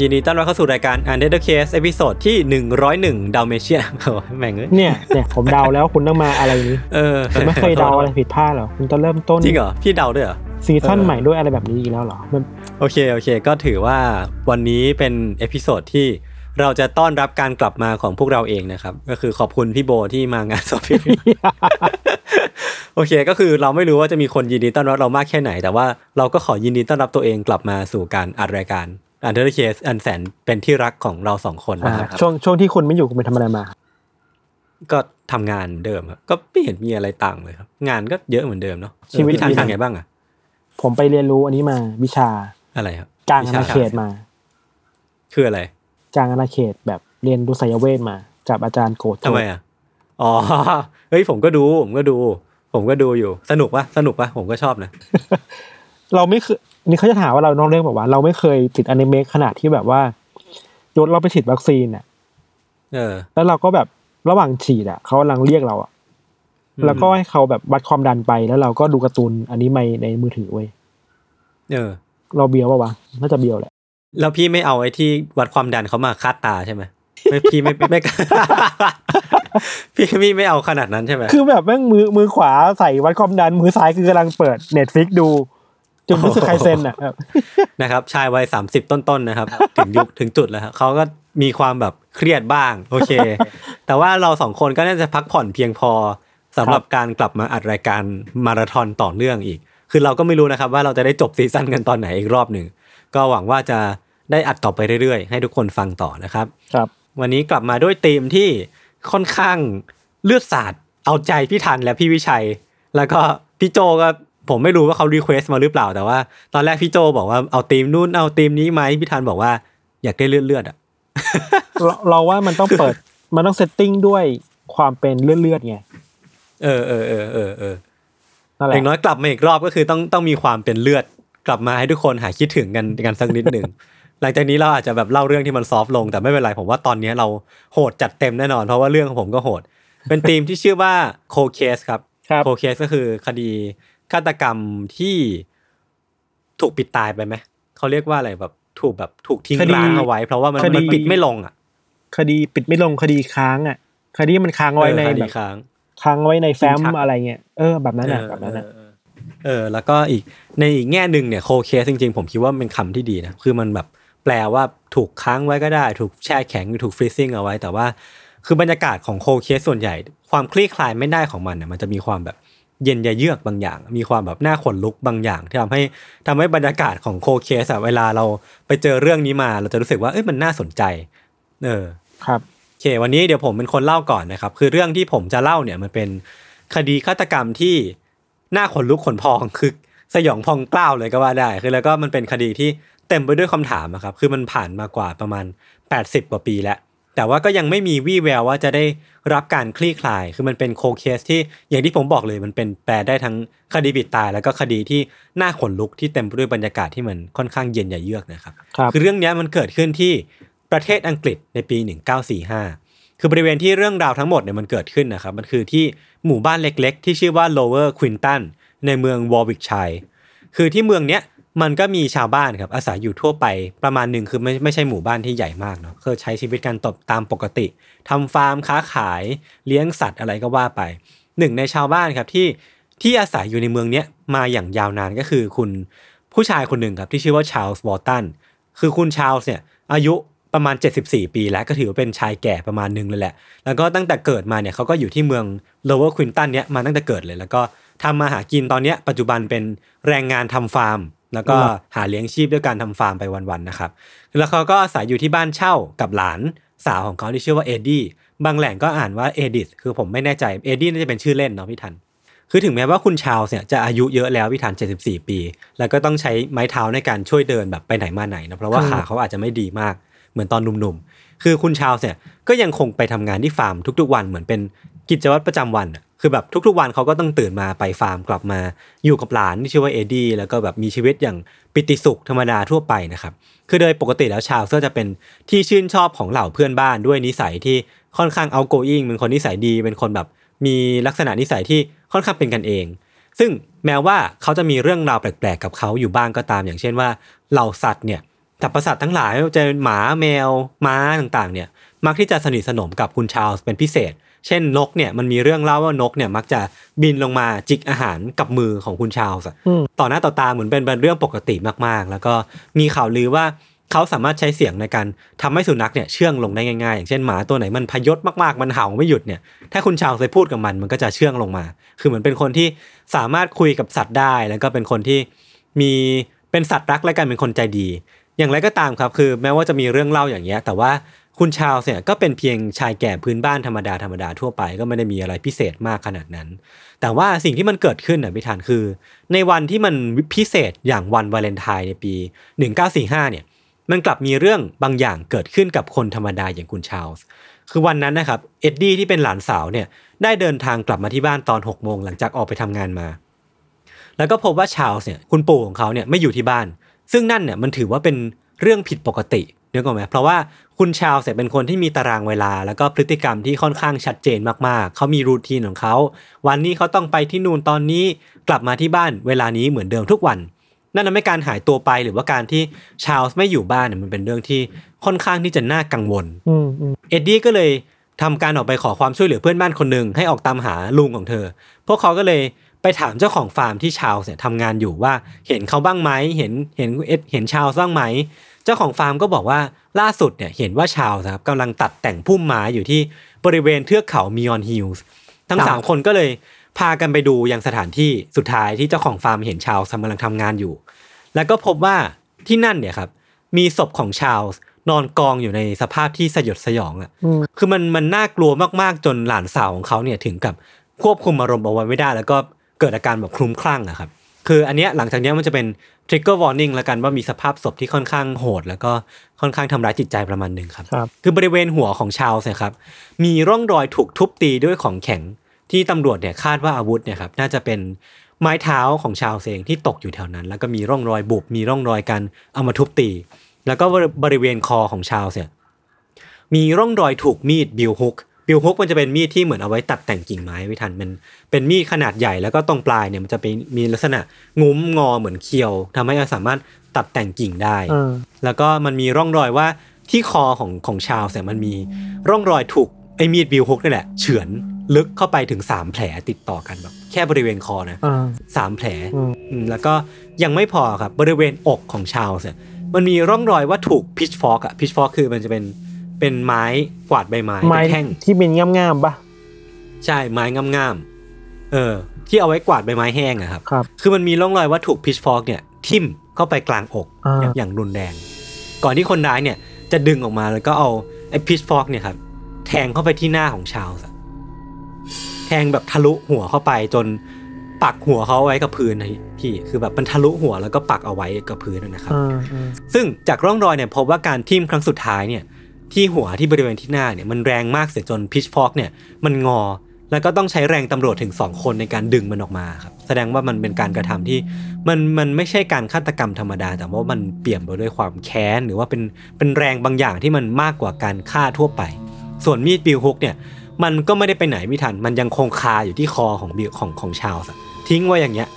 ยินดีต้อนรับเข้าสู่รายการ Untitled Case เอพิโซดที่ 101ดาวเมเชียโอ้ยแม่งเอ้ยเนี่ยเนี่ยผมเดาแล้วคุณต้องมาอะไรนี้เออผมไม่เคยเดาอะไรผิดพลาดหรอ คุณต้องเริ่มต้น จริงเหรอ พี่เดาด้วยเหรอซีซั่นเออใหม่ด้วยอะไรแบบนี้อีกแล้วเหรอมันโอเค โอเค ก็ถือว่าวันนี้เป็นเอพิโซดที่เราจะต้อนรับการกลับมาของพวกเราเองนะครับ ก็คือขอบคุณพี่โบที่มางานสอบพี่โอเค ก็คือเราไม่รู้ว่าจะมีคนยินดีต้อนรับเรามากแค่ไหน แต่ว่าเราก็ขอยินดีต้อนรับตัวเองกลับมาสู่การอัดรายการ อันเดอร์เคสอันแสนเป็นที่รักของเราสองคนอ่านะครับช่วงช่วงที่คุณไม่อยู่คุณไปทำอะไรมา ก็ทำงานเดิมครับก็ไม่เห็นมีอะไรต่างเลยครับ งานก็เยอะเหมือนเดิมเนาะชีวิตพี่ทันดีนะทำไงบ้างอะผมไปเรียนรู้อันนี้มาวิชาอะไรครับกลางอาณาเขตมา คืออะไรกลางอาณาเขตแบบเรียนรู้สายเวทมากับอาจารย์โกโจทำไมอะอ๋อเฮ้ยผมก็ดูผมก็ดู ผมก็ดูอยู่ สนุกปะสนุกปะผมก็ชอบนะ เราไม่เคย นี่เขาจะถามว่าเรานอกเรื่องแบบว่า เราไม่เคยติดอนิเมะขนาดที่แบบว่ายศเราไปฉีดวัคซีนอะเออ แล้วเราก็แบบระหว่างฉีดอะเขากำลังเรียกเราอะอืมแล้วก็ให้เขาแบบวัดความดันไปแล้วเราก็ดูการ์ตูนอันนี้ในในมือถือเว้ยเออ เราเบียวปะวะน่าจะเบียวแหละ แล้วพี่ไม่เอาไอ้ที่วัดความดันเขามาคาดตาใช่ไหมไม่พี่ไม่ไม่ไม่พี่พี่ไม่เอาขนาดนั้นใช่ไหมคือแบบแม่งมือมือขวาใส่วัดความดันมือซ้ายคือกำลังเปิดเน็ตฟิกดู จนรู้สึกใครเซนอะแบบนะครับชายวัยสามสิบต้นๆนะครับ ถึงยุคถึงจุดแล้วครับเขาก็มีความแบบเครียดบ้าง โอเค แต่ว่าเราสองคนก็น่าจะพักผ่อนเพียงพอสำหรับการกลับมาอัดรายการมาราธอนต่อเนื่องอีก คือเราก็ไม่รู้นะครับ ว่าเราจะได้จบ season กันตอนไหนอีกรอบหนึ่งก็หวังว่าจะได้อัดต่อไปเรื่อยๆ ให้ทุกคนฟังต่อนะครับ ครับ วันนี้กลับมาด้วยธีมที่ค่อนข้างเลือดสาดเอาใจพี่ทันและพี่วิชัย แล้วก็พี่โจก็ ผมไม่รู้ว่าเขา request มาหรือเปล่าแต่ว่า ตอนแรกพี่โจบอกว่าเอาธีมนู่นเอาธีมนี้ไหมพี่ทันบอกว่าอยากได้เลือดเลือดๆอะเราเราว่ามันต้องเปิด มันต้อง setting ด้วยความเป็นเลือดเลือดๆไงเออเออเออเออเออนั่นแหละอย่างน้อยกลับมาอีกรอบก็คือต้องต้องมีความเป็นเลือดกลับมาให้ทุกคนหายคิดถึงกันกันสักนิดหนึ่งหลังจากนี้เราอาจจะแบบเล่าเรื่องที่มัน soft ลง แต่ไม่เป็นไรผมว่าตอนนี้เราโหดจัดเต็มแน่นอนเพราะว่าเรื่องของผมก็โหด เป็นธีมที่ชื่อว่า cold case ครับครับ cold case ก็คือคดี ฆาตกรรมที่ถูกปิดตายไปไหมเขาเรียกว่าอะไรแบบถูกแบบถูกทิ้งร้างเอาไว้ เพราะว่ามันมันปิดไม่ลงอะ คดีปิดไม่ลงคดีค้างอะ คดีมันค้างไว้ในเออคดีแบบค้างค้างไว้ในแฟ้มชั้นอะไรเงี้ยเออแบบนั้นอะเออแบบนั้นอะเออเออ แล้วก็อีกในอีกแง่หนึ่งเนี่ย cold case จริงๆ ผมคิดว่าเป็นคำที่ดีนะคือมันแบบแปลว่าถูกค้างไว้ก็ได้ ถูกแช่แข็งหรือถูก freezing เอาไว้ แต่ว่าคือบรรยากาศของ cold case ส่วนใหญ่ ความคลี่คลายไม่ได้ของมันเนี่ยมันจะมีความแบบ เย็นยะเยือกบางอย่าง มีความแบบน่าขนลุกบางอย่าง ที่ทำให้ทำให้บรรยากาศของ cold case อะเวลาเราไปเจอเรื่องนี้มา เราจะรู้สึกว่าเอ้ยมันน่าสนใจ เออครับโอเค วันนี้เดี๋ยวผมเป็นคนเล่าก่อนนะครับ คือเรื่องที่ผมจะเล่าเนี่ยมันเป็นคดีฆาตกรรมที่น่าขนลุกขนพองคือสยองพองกล้าวเลยก็ว่าได้ คือแล้วก็มันเป็นคดีที่เต็มไปด้วยคำถามอะครับ คือมันผ่านมากว่าประมาณ 80 กว่าปีแล้ว แต่ว่าก็ยังไม่มีวี่แววว่าจะได้รับการคลี่คลาย คือมันเป็นโคเคสที่อย่างที่ผมบอกเลย มันเป็นแปลได้ทั้งคดีปิดตาย แล้วก็คดีที่น่าขนลุกที่เต็มไปด้วยบรรยากาศที่มันค่อนข้างเย็นอย่าเยือกนะครับครับคือเรื่องเนี้ยมันเกิดขึ้นที่ประเทศอังกฤษในปี 1945 คือบริเวณที่เรื่องราวทั้งหมดเนี่ยมันเกิดขึ้นนะครับ มันคือที่หมู่บ้านเล็ก ๆ ที่ชื่อว่า Lower Quinton ในเมืองวอร์วิกชัย คือที่เมืองเนี้ย มันก็มีชาวบ้านครับอาศัยอยู่ทั่วไปประมาณหนึ่งคือไม่ไม่ใช่หมู่บ้านที่ใหญ่มากเนาะคือใช้ชีวิตกันตบตามปกติทำฟาร์มค้าขายเลี้ยงสัตว์อะไรก็ว่าไป หนึ่งในชาวบ้านครับที่ที่อาศัยอยู่ในเมืองเนี้ยมาอย่างยาวนานก็คือคุณผู้ชายคนหนึ่งครับที่ชื่อว่าชาลส์วอลตันคือคุณชาลส์เนี่ยอายุประมาณ 74 ปีแล้วก็ถือว่าเป็นชายแก่ประมาณหนึ่งเลยแหละ แล้วก็ตั้งแต่เกิดมาเนี่ยเขาก็อยู่ที่เมือง Lower Quinton เนี่ยมาตั้งแต่เกิดเลย แล้วก็ทำมาหากินตอนเนี้ยปัจจุบันเป็นแรงงานทำฟาร์ม แล้วก็หาเลี้ยงชีพด้วยการทำฟาร์มไปวันๆนะครับ แล้วเขาก็อาศัยอยู่ที่บ้านเช่ากับหลานสาวของเขาที่ชื่อว่าเอ็ดดี้บางแหล่งก็อ่านว่าเอดิสคือผมไม่แน่ใจเอ็ดดี้น่าจะเป็นชื่อเล่นเนาะพี่ทัน คือถึงแม้ว่าคุณชาลส์เนี่ยจะอายุเยอะแล้วพี่ทัน 74 ปี แล้วก็ต้องใช้ไม้เท้าในการช่วยเดินแบบไปไหนมาไหนนะเพราะว่าขาเขาอาจจะไม่ดีมากเหมือนตอนหนุ่มๆ คือคุณชาลส์เนี่ยก็ยังคงไปทำงานที่ฟาร์มทุกๆวันเหมือนเป็นกิจวัตรประจำวันอะ คือแบบทุกๆวันเขาก็ต้องตื่นมาไปฟาร์มกลับมา อยู่กับหลานที่ชื่อว่าเอ็ดดี้แล้วก็แบบมีชีวิตอย่างปิติสุขธรรมดาทั่วไปนะครับคือโดยปกติแล้วชาลส์ก็จะเป็นที่ชื่นชอบของเหล่าเพื่อนบ้านด้วยนิสัยที่ค่อนข้าง outgoing เป็นคนนิสัยดีเป็นคนแบบมีลักษณะนิสัยที่ค่อนข้างเป็นกันเอง ซึ่งแม้ว่าเขาจะมีเรื่องราวแปลกๆกับเขาอยู่บ้างก็ตาม อย่างเช่นว่าเหล่าสัตว์เนี่ยสัตว์ประสาททั้งหลายจะหมาแมวม้าต่างๆเนี่ยมักที่จะสนิทสนมกับคุณชาลส์เป็นพิเศษ เช่นนกเนี่ยมันมีเรื่องเล่าว่านกเนี่ยมักจะบินลงมาจิกอาหารกับมือของคุณชาลส์อะอืมต่อหน้าต่อตาเหมือนเป็นเป็นเรื่องปกติมากๆ แล้วก็มีข่าวลือว่าเขาสามารถใช้เสียงในการทำให้สุนัขเนี่ยเชื่องลงได้ง่ายๆ อย่างเช่นหมาตัวไหนมันพยศมากๆ มันเห่าไม่หยุดเนี่ยถ้าคุณชาวเคยพูดกับมันมันก็จะเชื่องลงมา คือเหมือนเป็นคนที่สามารถคุยกับสัตว์ได้ แล้วก็เป็นคนที่มีเป็นสัตว์รักและกันเป็นคนใจดี อย่างไรก็ตามครับ คือแม้ว่าจะมีเรื่องเล่าอย่างเงี้ยแต่ว่า คุณชาวเนี่ยก็เป็นเพียงชายแก่พื้นบ้านธรรมดาธรรมดาทั่วไปก็ไม่ได้มีอะไรพิเศษมากขนาดนั้น แต่ว่าสิ่งที่มันเกิดขึ้นน่ะพี่ธานคือ ในวันที่มันพิเศษอย่างวันวาเลนไทน์ในปี 1945เนี่ยมันกลับมีเรื่องบางอย่างเกิดขึ้นกับคนธรรมดาอย่างคุณชาลส์คือวันนั้นนะครับเอ็ดดี้ที่เป็นหลานสาวเนี่ยได้เดินทางกลับมาที่บ้านตอน6โมงหลังจากออกไปทำงานมา แล้วก็พบว่าชาลส์เนี่ยคุณปู่ของเขาเนี่ยไม่อยู่ที่บ้าน ซึ่งนั่นเนี่ยมันถือว่าเป็นเรื่องผิดปกตินึกออกไหมเพราะว่า คุณชาลส์เนี่ยเป็นคนที่มีตารางเวลา แล้วก็พฤติกรรมที่ค่อนข้างชัดเจนมากๆ เขามีรูทีนของเขา วันนี้เขาต้องไปที่นู่นตอนนี้กลับมาที่บ้านเวลานี้เหมือนเดิมทุกวัน นั่นทำให้การหายตัวไปหรือว่าการที่ชาลส์ไม่อยู่บ้านเนี่ยมันเป็นเรื่องที่ค่อนข้างที่จะน่ากังวลอืมอืมเอ็ดดี้ก็เลยทำการออกไปขอความช่วยเหลือเพื่อนบ้านคนหนึ่งให้ออกตามหาลุงของเธอ พวกเขาก็เลยไปถามเจ้าของฟาร์มที่ชาวเนี่ยทำงานอยู่ว่าเห็นเขาบ้างไหมเห็นเห็นเอ็ดเห็นชาวบ้างไหม เจ้าของฟาร์มก็บอกว่าล่าสุดเนี่ยเห็นว่าชาลส์ครับกำลังตัดแต่งพุ่มไม้อยู่ที่บริเวณเทือกเขามิออนฮิลส์ทั้งสามคนก็เลยพากันไปดูยังสถานที่สุดท้ายที่เจ้าของฟาร์มเห็นชาลส์กำลังทำงานอยู่ แล้วก็พบว่าที่นั่นเนี่ยครับมีศพของชาลส์นอนกองอยู่ในสภาพที่สยดสยองอะอืมคือมันมันน่ากลัวมากๆจนหลานสาวของเขาเนี่ยถึงกับควบคุมอารมณ์เอาไว้ไม่ได้ แล้วก็เกิดอาการแบบคลุ้มคลั่งอะครับ คืออันเนี้ยหลังจากเนี้ยมันจะเป็น trigger warning แล้วกันว่ามีสภาพศพที่ค่อนข้างโหด แล้วก็ค่อนข้างทำร้ายจิตใจประมาณหนึ่งครับครับ คือบริเวณหัวของชาวเนี่ยครับมีร่องรอยถูกทุบตีด้วยของแข็งที่ตำรวจเนี่ยคาดว่าอาวุธเนี่ยครับน่าจะเป็นไม้เท้าของชาวเองที่ตกอยู่แถวนั้น แล้วก็มีร่องรอยบุบมีร่องรอยการเอามาทุบตี แล้วก็บริเวณคอของชาวเนี่ยมีร่องรอยถูกมีดบิลฮุก บิลฮุกมันจะเป็นมีดที่เหมือนเอาไว้ตัดแต่งกิ่งไม้ไว้ทันมันเป็นมีดขนาดใหญ่แล้วก็ตรงปลายเนี่ยมันจะเป็นมีลักษณะงุ้มงอเหมือนเคียวทำให้เราสามารถตัดแต่งกิ่งได้อ่าแล้วก็มันมีร่องรอยว่าที่คอของของชาวเนี่ยมันมีร่องรอยถูกไอ้มีดบิลฮุกนี่แหละเฉือนลึกเข้าไปถึง 3 แผลติดต่อกันแบบแค่บริเวณคอนะอ่าสามแผลอืมอืมแล้วก็ยังไม่พอครับบริเวณอกของชาวเนี่ยมันมีร่องรอยว่าถูกพิชฟอกอะพิชฟอกคือมันจะเป็น เป็นไม้กวาดใบไม้ไม้เป็นแท่งที่เป็นง่ามๆปะใช่ไม้งามๆเออ ที่เอาไว้กวาดใบไม้แห้งอะครับครับคือมันมีร่องรอยว่าถูกพิชฟอกเนี่ย ทิ่มเข้าไปกลางอกอ่าอย่างอย่างรุนแรง ก่อนที่คนร้ายเนี่ย จะดึงออกมาแล้วก็เอาไอ้พิชฟอกเนี่ยครับแทงเข้าไปที่หน้าของชาวส์อะแทงแบบทะลุหัวเข้าไปจนปักหัวเขาไว้กับพื้นนะพี่คือแบบมันทะลุหัวแล้วก็ปักเอาไว้กับพื้นนะครับอ่าอ่าซึ่งจากร่องรอยเนี่ยพบว่าการทิ่มครั้งสุดท้ายเนี่ย ที่หัวที่บริเวณที่หน้าเนี่ยมันแรงมากเสียจนพิชฟอกเนี่ยมันงอ แล้วก็ต้องใช้แรงตำรวจถึงสองคนในการดึงมันออกมาครับแสดงว่ามันเป็นการกระทำที่มันมันไม่ใช่การฆาตกรรมธรรมดา แต่ว่ามันเปี่ยมไปด้วยความแค้นหรือว่าเป็นเป็นแรงบางอย่างที่มันมากกว่าการฆ่าทั่วไป ส่วนมีดบิลฮุกเนี่ยมันก็ไม่ได้ไปไหนไม่ทัน มันยังคงคาอยู่ที่คอของบิลของของชาวส์อะทิ้งไว้อย่างเงี้ย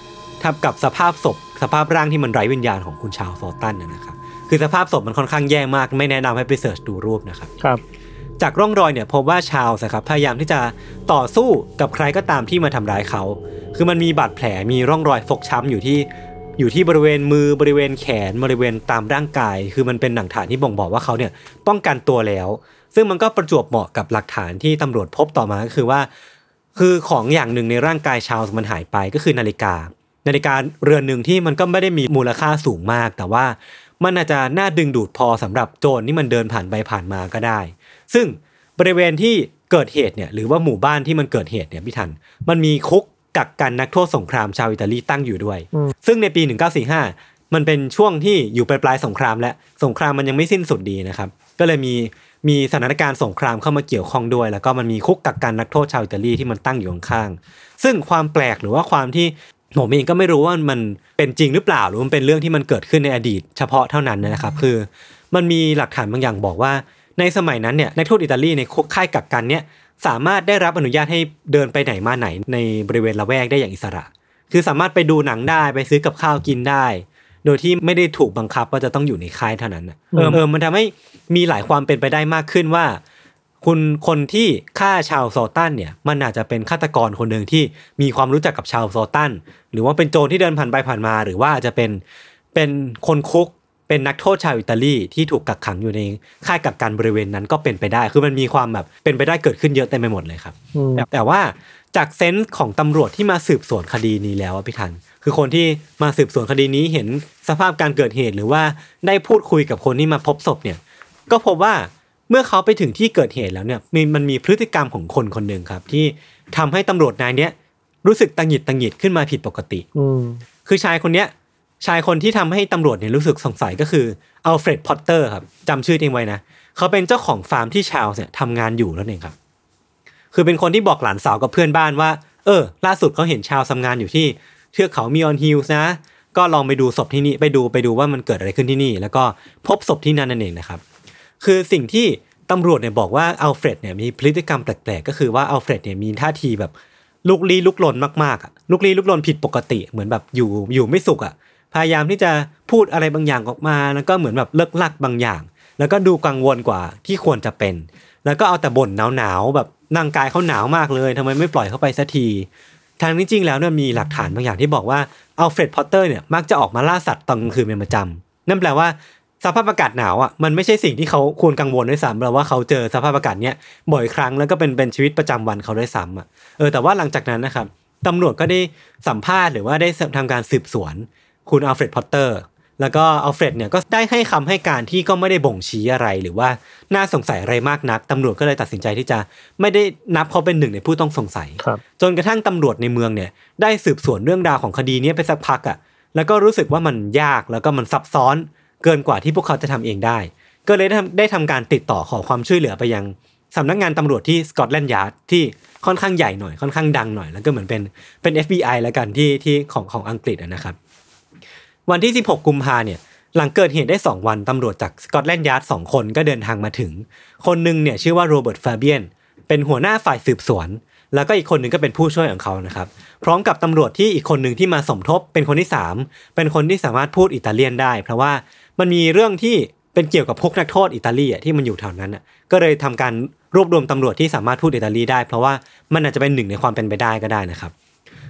ทับกับสภาพศพสภาพร่างที่มันไร้วิญญาณของคุณชาวโซตันนะครับ คือสภาพศพมันค่อนข้างแย่มาก ไม่แนะนำให้ไปเสิร์ชดูรูปนะครับครับ จากร่องรอยเนี่ยพบว่าชาวส์นะครับพยายามที่จะต่อสู้กับใครก็ตามที่มาทำร้ายเขา คือมันมีบาดแผลมีร่องรอยฟกช้ำอยู่ที่อยู่ที่บริเวณมือบริเวณแขนบริเวณตามร่างกาย คือมันเป็นหลักฐานที่บ่งบอกว่าเขาเนี่ยป้องกันตัวแล้ว ซึ่งมันก็ประจวบเหมาะกับหลักฐานที่ตำรวจพบต่อมาก็คือว่า คือของอย่างหนึ่งในร่างกายชาวมันหายไปก็คือนาฬิกา นาฬิกาเรือนหนึ่งที่มันก็ไม่ได้มีมูลค่าสูงมาก แต่ว่า มันอาจจะน่าดึงดูดพอสำหรับโจรที่มันเดินผ่านไปผ่านมาก็ได้ ซึ่งบริเวณที่เกิดเหตุเนี่ยหรือว่าหมู่บ้านที่มันเกิดเหตุเนี่ยพี่ทัน มันมีคุกกักกันนักโทษสงครามชาวอิตาลีตั้งอยู่ด้วย ซึ่งในปี 1945 มันเป็นช่วงที่อยู่ปลายปลายๆสงครามและสงครามมันยังไม่สิ้นสุดดีนะครับ ก็เลยมีมีสถานการณ์สงครามเข้ามาเกี่ยวข้องด้วย แล้วก็มันมีคุกกักกันนักโทษชาวอิตาลีที่มันตั้งอยู่ข้างๆซึ่งความแปลกหรือว่าความที่ ผมเองก็ไม่รู้ว่ามันเป็นจริงหรือเปล่าหรือมันเป็นเรื่องที่มันเกิดขึ้นในอดีต เฉพาะเท่านั้นนะครับ คือมันมีหลักฐานบางอย่างบอกว่า ในสมัยนั้นเนี่ยนักโทษอิตาลีในคุกค่ายกักกันเนี่ยสามารถได้รับอนุญาตให้เดินไปไหนมาไหนในบริเวณละแวกได้อย่างอิสระ คือสามารถไปดูหนังได้ไปซื้อกับข้าวกินได้ โดยที่ไม่ได้ถูกบังคับว่าจะต้องอยู่ในค่ายเท่านั้นน่ะเออเออมันทำให้มีหลายความเป็นไปได้มากขึ้นว่า คุณคนที่ฆ่าชาวโซตันเนี่ยมันอาจจะเป็นฆาตกรคนหนึ่งที่มีความรู้จักกับชาวโซตันหรือว่าเป็นโจรที่เดินผ่านไปผ่านมา หรือว่าอาจจะเป็นเป็นคนคุกเป็นนักโทษชาวอิตาลีที่ถูกกักขังอยู่ในค่ายกักกันบริเวณนั้นก็เป็นไปได้ คือมันมีความแบบเป็นไปได้เกิดขึ้นเยอะเต็มไปหมดเลยครับอืมแต่แต่ว่าจากเซนส์ของตำรวจที่มาสืบสวนคดีนี้แล้วอะพี่ทัน คือคนที่มาสืบสวนคดีนี้เห็นสภาพการเกิดเหตุหรือว่าได้พูดคุยกับคนที่มาพบศพเนี่ย ก็พบว่า เมื่อเขาไปถึงที่เกิดเหตุแล้วเนี่ยมีมันมีพฤติกรรมของคนคนหนึ่งครับ ที่ทำให้ตำรวจนายเนี้ยรู้สึกตังหงิดตังหงิดขึ้นมาผิดปกติ อืมคือชายคนเนี้ย ชายคนที่ทำให้ตำรวจเนี่ยรู้สึกสงสัยก็คืออัลเฟรดพอตเตอร์ครับจำชื่อเองไว้นะ เขาเป็นเจ้าของฟาร์มที่ชาวเนี่ยทำงานอยู่นั่นเองครับ คือเป็นคนที่บอกหลานสาวกับเพื่อนบ้านว่า เออ ล่าสุดเขาเห็นชาวทำงานอยู่ที่เทือกเขามิออนฮิลส์นะ ก็ลองไปดูศพที่นี่ไปดูไปดูว่ามันเกิดอะไรขึ้นที่นี่ แล้วก็พบศพที่นั่นนั่นเองนะครับ คือสิ่งที่ตำรวจเนี่ยบอกว่าอัลเฟรดเนี่ยมีพฤติกรรมแปลกๆ ก็คือว่าอัลเฟรดเนี่ยมีท่าทีแบบลุกลี้ลุกลนมากๆอะลุกลี้ลุกลนผิดปกติ เหมือนแบบอยู่อยู่ไม่สุขอะพยายามที่จะพูดอะไรบางอย่างออกมา แล้วก็เหมือนแบบเลิ่กลั่กบางอย่าง แล้วก็ดูกังวลกว่าที่ควรจะเป็น แล้วก็เอาแต่บ่นหนาวๆแบบร่างกายเขาหนาวมากเลยทำไมไม่ปล่อยเขาไปสักทีทั้งที่จริงแล้วเนี่ยมีหลักฐานบางอย่างที่บอกว่าอัลเฟรดพอตเตอร์เนี่ยมักจะออกมาล่าสัตว์ตอนกลางคืนเป็นประจำนั่นแปลว่า สภาพอากาศหนาวอะมันไม่ใช่สิ่งที่เขาควรกังวลด้วยซ้ำแปลว่าเขาเจอสภาพอากาศเนี้ยบ่อยครั้งแล้วก็เป็นเป็นชีวิตประจำวันเขาด้วยซ้ำอะเออแต่ว่าหลังจากนั้นนะครับตำรวจก็ได้สัมภาษณ์หรือว่าได้ทำการสืบสวน คุณอัลเฟรดพอตเตอร์แล้วก็อัลเฟรดเนี่ยก็ได้ให้คำให้การที่ก็ไม่ได้บ่งชี้อะไรหรือว่าน่าสงสัยอะไรมากนักตำรวจก็เลยตัดสินใจที่จะไม่ได้นับเขาเป็นหนึ่งในผู้ต้องสงสัยครับจนกระทั่งตำรวจในเมืองเนี่ยได้สืบสวนเรื่องราวของคดีเนี้ยไปสักพักอะ่ะแล้วก็รู้สึกว่ามันยากแล้วก็มันซับซ้อน เกินกว่าที่พวกเขาจะทำเองได้ ก็เลยได้ทำได้ทำการติดต่อขอความช่วยเหลือไปยังสำนักงานตำรวจที่สกอตแลนด์ยาร์ดที่ค่อนข้างใหญ่หน่อยค่อนข้างดังหน่อย แล้วก็เหมือนเป็นเป็น FBI แล้วกันที่ที่ของของอังกฤษนะครับ วันที่ 16 กุมภาเนี่ยหลังเกิดเหตุได้ 2 วันตำรวจจากสกอตแลนด์ยาร์ดสองคนก็เดินทางมาถึง คนหนึ่งเนี่ยชื่อว่าโรเบิร์ตฟาเบียนเป็นหัวหน้าฝ่ายสืบสวน แล้วก็อีกคนหนึ่งก็เป็นผู้ช่วยของเขานะครับพร้อมกับตำรวจที่อีกคนหนึ่งที่มาสมทบเป็นคนที่ 3 เป็นคนที่สามารถพูดอิตาเลียนได้ เพราะว่า มันมีเรื่องที่เป็นเกี่ยวกับพวกนักโทษอิตาลีอะที่มันอยู่แถวนั้นอะก็เลยทำการรวบรวมตำรวจที่สามารถพูดอิตาลีได้ เพราะว่ามันอาจจะเป็นหนึ่งในความเป็นไปได้ก็ได้นะครับ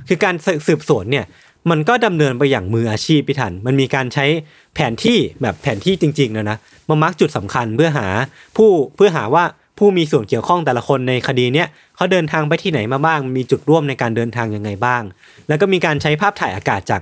คือการสืบสวนเนี่ยมันก็ดำเนินไปอย่างมืออาชีพพี่ทัน มันมีการใช้แผนที่แบบแผนที่จริงๆนะนะมามาร์กจุดสำคัญเพื่อหาผู้เพื่อหาว่าผู้มีส่วนเกี่ยวข้องแต่ละคนในคดีเนี้ยเขาเดินทางไปที่ไหนมาบ้าง มีจุดร่วมในการเดินทางยังไงบ้าง แล้วก็มีการใช้ภาพถ่ายอากาศจาก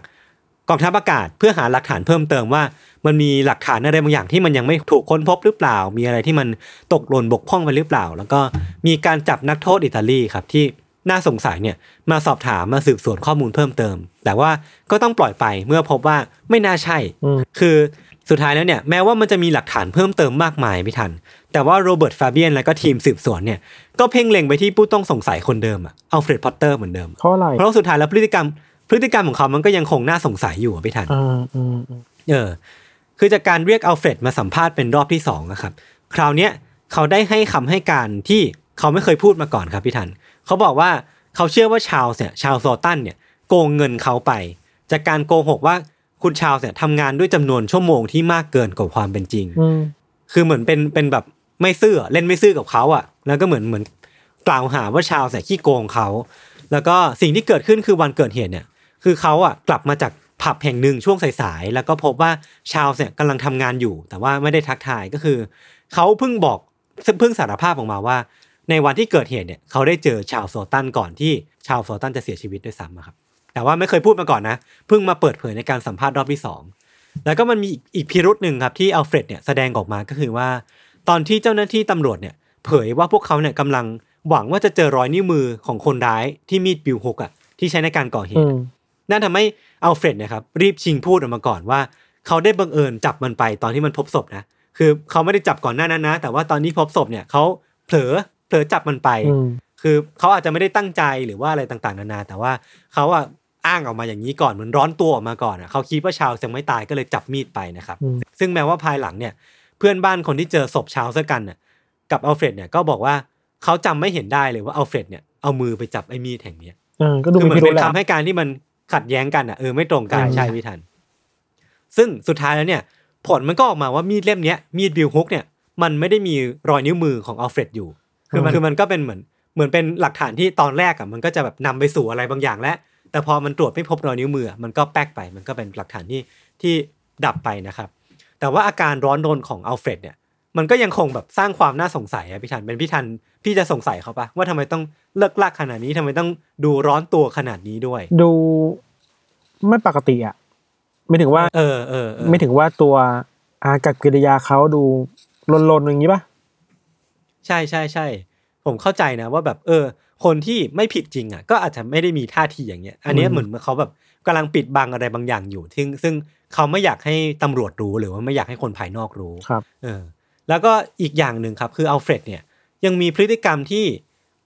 กองทัพอากาศเพื่อหาหลักฐานเพิ่มเติมว่า มันมีหลักฐานอะไรบางอย่างที่มันยังไม่ถูกค้นพบหรือเปล่า มีอะไรที่มันตกหล่นบกพร่องไปหรือเปล่า แล้วก็มีการจับนักโทษอิตาลีครับที่น่าสงสัยเนี่ยมาสอบถามมาสืบสวนข้อมูลเพิ่มเติม แต่ว่าก็ต้องปล่อยไปเมื่อพบว่าไม่น่าใช่อืมคือสุดท้ายแล้วเนี่ยแม้ว่ามันจะมีหลักฐานเพิ่มเติมมากมายพี่ทัน แต่ว่าโรเบิร์ตฟาเบียนและก็ทีมสืบสวนเนี่ยก็เพ่งเล็งไปที่ผู้ต้องสงสัยคนเดิมอะอัลเฟรดพอตเตอร์เหมือนเดิมเพราะอะไรเพราะสุดท้ายแล้วพฤติกรรมพฤติกรรมของเขามันก็ยังคงน่าสงสัยอยู่อะพี่ทันอืมอืมอืมเออ คือจากการเรียกอัลเฟรดมาสัมภาษณ์เป็นรอบที่สองอะครับคราวเนี้ยเขาได้ให้คำให้การที่เขาไม่เคยพูดมาก่อนครับพี่ทันเขาบอกว่าเขาเชื่อว่าชาวเนี่ยชาวโซตันเนี่ยโกงเงินเขาไป จากการโกหกว่าคุณชาวเนี่ยทำงานด้วยจำนวนชั่วโมงที่มากเกินกว่าความเป็นจริงอืมคือเหมือนเป็นเป็นแบบไม่ซื่อเล่นไม่ซื่อกับเขาอะ แล้วก็เหมือนเหมือนกล่าวหาว่าชาวเนี่ยขี้โกงเขา แล้วก็สิ่งที่เกิดขึ้นคือวันเกิดเหตุเนี่ย คือเขาอะกลับมาจาก ผับแห่งหนึ่งช่วงสายๆแล้วก็พบว่าชาวเนี่ยกำลังทำงานอยู่ แต่ว่าไม่ได้ทักทายก็คือเขาเพิ่งบอกเพิ่งสารภาพออกมาว่า ในวันที่เกิดเหตุเนี่ยเขาได้เจอชาวโซตันก่อนที่ชาวโซตันจะเสียชีวิตด้วยซ้ำครับแต่ว่าไม่เคยพูดมาก่อนนะเพิ่งมาเปิดเผยในการสัมภาษณ์รอบที่สองแล้วก็มันมีอีกพิรุษหนึ่งครับที่อัลเฟรดเนี่ยแสดงออกมาก็คือว่า ตอนที่เจ้าหน้าที่ตำรวจเนี่ยเผยว่าพวกเขาเนี่ยกำลังหวังว่าจะเจอรอยนิ้วมือของคนร้ายที่มีดบิลฮุกอะที่ใช้ในการก่อเหตุ นั่นทำให้อัลเฟรดเนี่ยนะครับรีบชิงพูดออกมาก่อนว่า เขาได้บังเอิญจับมันไปตอนที่มันพบศพนะคือเขาไม่ได้จับก่อนหน้านั้นนะ แต่ว่าตอนที่พบศพเนี่ยเขาเผลอเผลอจับมันไปอืมคือเขาอาจจะไม่ได้ตั้งใจหรือว่าอะไรต่างๆ นานา แต่ว่าเขาอะอ้างออกมาอย่างนี้ก่อนเหมือนร้อนตัวออกมาก่อนอะเขาคิดว่าชาลส์ยังไม่ตายก็เลยจับมีดไปนะครับอืมซึ่งแม้ว่าภายหลังเนี่ยเพื่อนบ้านคนที่เจอศพชาลส์วอลตันน่ะกับอัลเฟรดเนี่ยก็บอกว่าเขาจำไม่เห็นได้เลยว่าอัลเฟรดเนี่ยเอามือไปจับไอ้มีดเล่มเนี้ยเออก็ดูคือมีเหมือนเป็นพิรุธแหละคำให้การที่มัน ขัดแย้งกันอะเออไม่ตรงกันอืมใช่พี่ทัน ซึ่งสุดท้ายแล้วเนี่ย ผลมันก็ออกมาว่ามีดเล่มเนี้ยมีด billhook เนี่ยมันไม่ได้มีรอยนิ้วมือของอัลเฟรดอยู่คือมันคือมันก็เป็นเหมือนเหมือนเป็นหลักฐานที่ตอนแรกอะมันก็จะแบบนำไปสู่อะไรบางอย่างแล้วแต่พอมันตรวจไม่พบรอยนิ้วมืออะมันก็แป๊กไป มันก็เป็นหลักฐานที่ที่ดับไปนะครับ แต่ว่าอาการร้อนรนของอัลเฟรดเนี่ย มันก็ยังคงแบบสร้างความน่าสงสัยอะพี่ทันเป็นพี่ทันพี่จะสงสัยเขาปะว่าทำไมต้องเลิกลากขนาดนี้ทำไมต้องดูร้อนตัวขนาดนี้ด้วย ดูไม่ปกติอะไม่ถึงว่าเออเออเออไม่ถึงว่าตัวอากับกิริยาเขาดูลนๆอย่างนี้ป่ะใช่ใช่ใช่ผมเข้าใจนะว่าแบบ เออ คนที่ไม่ผิดจริงอะ ก็อาจจะไม่ได้มีท่าทีอย่างเงี้ย อันเนี้ยอืมเหมือนเขาแบบกำลังปิดบังอะไรบางอย่างอยู่ซึ่งซึ่งเขาไม่อยากให้ตำรวจรู้หรือว่าไม่อยากให้คนภายนอกรู้ครับ เออ แล้วก็อีกอย่างหนึ่งครับคืออัลเฟรดเนี่ยยังมีพฤติกรรมที่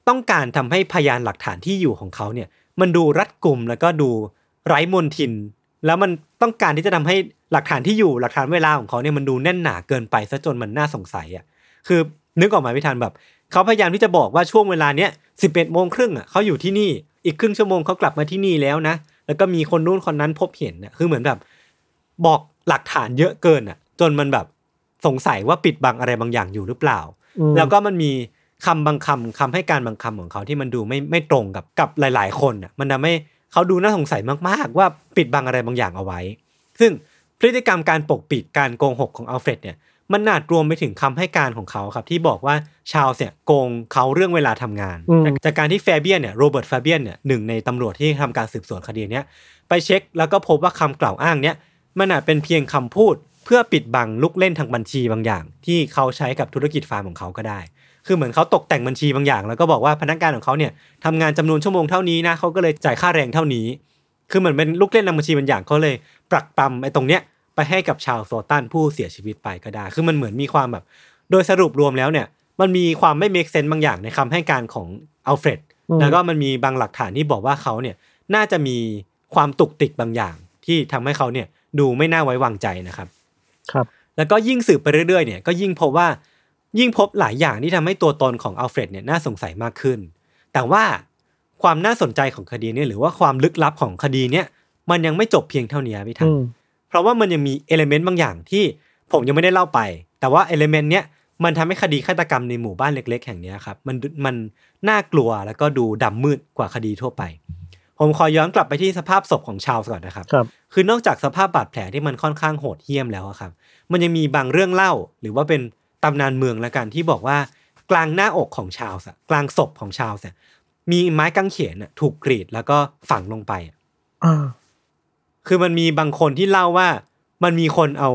ต้องการทำให้พยานหลักฐานที่อยู่ของเขาเนี่ยมันดูรัดกุมแล้วก็ดูไร้มนทิน แล้วมันต้องการที่จะทำให้หลักฐานที่อยู่หลักฐานเวลาของเขาเนี่ยมันดูแน่นหนาเกินไปซะจนมันน่าสงสัยอะคือนึกออกมาไม่ทันแบบ เขาพยายามที่จะบอกว่าช่วงเวลาเนี้ยสิบเอ็ดโมงครึ่งอะเขาอยู่ที่นี่อีกครึ่งชั่วโมงเขากลับมาที่นี่แล้วนะแล้วก็มีคนนู้นคนนั้นพบเห็นอะคือเหมือนแบบ บอกหลักฐานเยอะเกินอะ จนมันแบบ สงสัยว่าปิดบังอะไรบางอย่างอยู่หรือเปล่าอืมแล้วก็มันมีคำบางคำคำให้การบางคำของเขาที่มันดูไม่ไม่ตรงกับกับหลาย ๆ คนอะมันทำให้เขาดูน่าสงสัยมากๆ ว่าปิดบังอะไรบางอย่างเอาไว้ ซึ่งพฤติกรรมการปกปิดการโกงหกของอัลเฟรดเนี่ยมันนาดรวมไปถึงคำให้การของเขาครับ ที่บอกว่าชาวเนี่ยโกงเขาเรื่องเวลาทำงานอืมจากจากการที่แฟเบียนเนี่ยโรเบิร์ตแฟเบียนเนี่ยหนึ่งในตำรวจที่ทำการสืบสวนคดีเนี้ยไปเช็คแล้วก็พบว่าคำกล่าวอ้างเนี้ยมันอาจเป็นเพียงคำพูด เพื่อปิดบังลูกเล่นทางบัญชีบางอย่าง ที่เขาใช้กับธุรกิจฟาร์มของเขาก็ได้ คือเหมือนเขาตกแต่งบัญชีบางอย่าง แล้วก็บอกว่าพนักงานของเขาเนี่ยทำงานจำนวนชั่วโมงเท่านี้นะเขาก็เลยจ่ายค่าแรงเท่านี้ คือเหมือนเป็นลูกเล่นทางบัญชีบางอย่างเขาเลยปรักปรำไอ้ตรงเนี้ยไปให้กับชาลส์วอลตันผู้เสียชีวิตไปก็ได้ คือมันเหมือนมีความแบบ โดยสรุปรวมแล้วเนี่ย มันมีความไม่ make sense บางอย่างในคำให้การของอัลเฟรดอืมแล้วก็มันมีบางหลักฐานที่บอกว่าเขาเนี่ยน่าจะมีความตุกติกบางอย่าง ที่ทำให้เขาเนี่ยดูไม่น่าไว้วางใจนะครับ ครับ แล้วก็ยิ่งสืบไปเรื่อยๆเนี่ยก็ยิ่งพบว่ายิ่งพบหลายอย่างที่ทำให้ตัวตนของอัลเฟรดเนี่ยน่าสงสัยมากขึ้น แต่ว่าความน่าสนใจของคดีเนี่ยหรือว่าความลึกลับของคดีเนี่ยมันยังไม่จบเพียงเท่านี้พี่ทัอืมเพราะว่ามันยังมี element บางอย่างที่ผมยังไม่ได้เล่าไป แต่ว่า element เนี้ยมันทำให้คดีฆาตกรรมในหมู่บ้านเล็ก ๆ แห่งเนี้ยครับมันมันน่ากลัวแล้วก็ดูดำมืดกว่าคดีทั่วไป ผมขอย้อนกลับไปที่สภาพศพของชาร์ลส์ก่อนนะครับครับ คือนอกจากสภาพบาดแผลที่มันค่อนข้างโหดเหี้ยมแล้วอะครับ มันยังมีบางเรื่องเล่า หรือว่าเป็นตำนานเมืองละกันที่บอกว่ากลางหน้าอกของชาร์ลส์อะกลางศพของชาร์ลส์อะมีไม้กางเขนอะถูกกรีดแล้วก็ฝังลงไปอะอ่าคือมันมีบางคนที่เล่าว่ามันมีคนเอา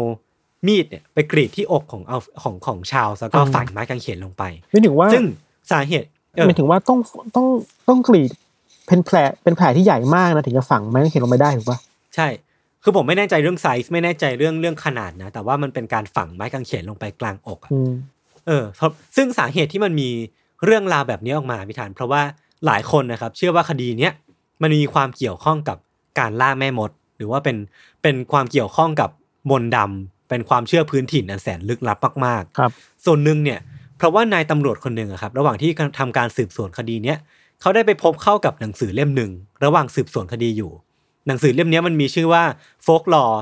มีดเนี่ยไปกรีดที่อกของเอาของของชาร์ลส์แล้วก็ฝังไม้กางเขนลงไปไม่ถึงว่าซึ่งสาเหตุเออไม่ถึงว่าต้องต้องต้องกรีด เป็นแผลเป็นแผลที่ใหญ่มากนะถึงจะฝังไม้กางเขนลงไปได้ถูกปะใช่ คือผมไม่แน่ใจเรื่องไซส์ไม่แน่ใจเรื่องเรื่องขนาดนะ แต่ว่ามันเป็นการฝังไม้กางเขนลงไปกลางอกอะอืมเออเพราะซึ่งสาเหตุที่มันมีเรื่องราวแบบนี้ออกมาพิธาน เพราะว่าหลายคนนะครับ เชื่อว่าคดีเนี้ยมันมีความเกี่ยวข้องกับการล่าแม่มด หรือว่าเป็นเป็นความเกี่ยวข้องกับมนต์ดำเป็นความเชื่อพื้นถิ่นอันแสนลึกลับมากๆครับ ส่วนหนึ่งเนี่ย เพราะว่านายตำรวจคนหนึ่งอะครับ ระหว่างที่ทำการสืบสวนคดีเนี้ย เขาได้ไปพบเข้ากับหนังสือเล่มหนึ่ง ระหว่างสืบสวนคดีอยู่ หนังสือเล่มนี้มันมีชื่อว่า Folklore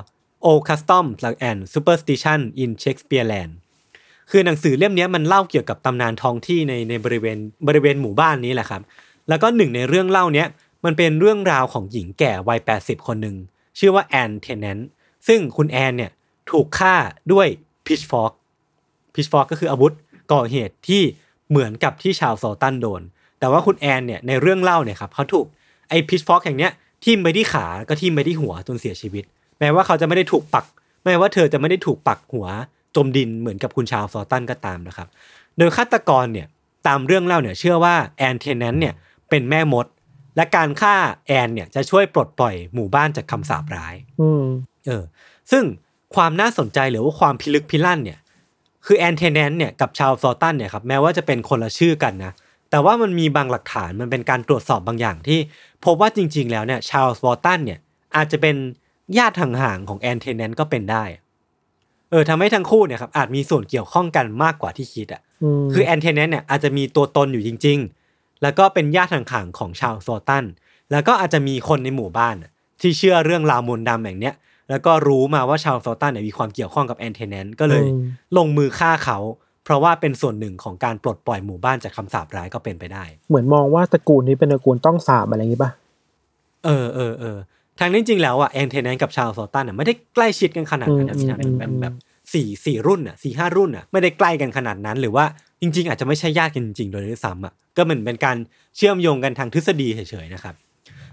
Old Customs and Superstition in Shakespeareland คือหนังสือเล่มนี้มันเล่าเกี่ยวกับตำนานท้องที่ในในบริเวณบริเวณหมู่บ้านนี้แหละครับ แล้วก็หนึ่งในเรื่องเล่าเนี้ยมันเป็นเรื่องราวของหญิงแก่วัย 80 คนหนึ่งชื่อว่าแอนเทนแนนซึ่งคุณแอนเนี่ยถูกฆ่าด้วยพิชฟอกพิชฟอกก็คืออาวุธก่อเหตุที่เหมือนกับที่ชาวซอตันโดน แต่ว่าคุณแอนเนี่ยในเรื่องเล่าเนี่ยครับเขาถูกไอ้พิชฟอกแห่งเนี้ยทิ่มไปที่ขาก็ทิ่มไปที่หัวจนเสียชีวิต แม้ว่าเขาจะไม่ได้ถูกปัก แม้ว่าเธอจะไม่ได้ถูกปักหัวจมดินเหมือนกับคุณชาวซอลตันก็ตามนะครับ โดยฆาตกรเนี่ยตามเรื่องเล่าเนี่ยเชื่อว่าแอนเทนแนนเนี่ยเป็นแม่มด และการฆ่าแอนเนี่ยจะช่วยปลดปล่อยหมู่บ้านจากคำสาปร้ายอืมเออ ซึ่งความน่าสนใจหรือว่าความพิลึกพิลั่นเนี่ย คือแอนเทนแนนเนี่ยกับชาวซอลตันเนี่ยครับแม้ว่าจะเป็นคนละชื่อกันนะ แต่ว่ามันมีบางหลักฐานมันเป็นการตรวจสอบบางอย่างที่พบว่าจริง ๆ แล้วเนี่ยชาวซอลตันเนี่ยอาจจะเป็นญาติห่างๆของแอนเทนแนนก็เป็นได้เออทำให้ทั้งคู่เนี่ยครับอาจมีส่วนเกี่ยวข้องกันมากกว่าที่คิดอะอืมคือแอนเทนเนนเนี่ยอาจจะมีตัวตนอยู่จริง ๆ แล้วก็เป็นญาติห่างๆของชาวโซตัน แล้วก็อาจจะมีคนในหมู่บ้านน่ะที่เชื่อเรื่องราวมนต์ดำอย่างเนี้ย แล้วก็รู้มาว่าชาวโซตันเนี่ยมีความเกี่ยวข้องกับแอนเทนเนนก็เลยอืมลงมือฆ่าเขาเพ ราะว่าเป็นส่วนหนึ่งของการปลดปล่อยหมู่บ้านจากคำสาปร้ายก็เป็นไปได้ เหมือนมองว่าตระกูลนี้เป็นตระกูลต้องสาบอะไรอย่างงี้ป่ะเออเออเออทางนี้จริงๆแล้วอะแอนเทนเนนกับชาวโซตันน่ะไม่ได้ใกล้ชิดกันขนาดนั้นนะอืมพี่นะอืมแบบอืมแบบสี่สี่รุ่นอะสี่ห้ารุ่นอะไม่ได้ใกล้กันขนาดนั้น หรือว่าจริง ๆ อาจจะไม่ใช่ญาติกันจริงๆโดยด้วยซ้ำอะก็เหมือนเป็นการเชื่อมโยงกันทางทฤษฎีเฉยๆนะครับ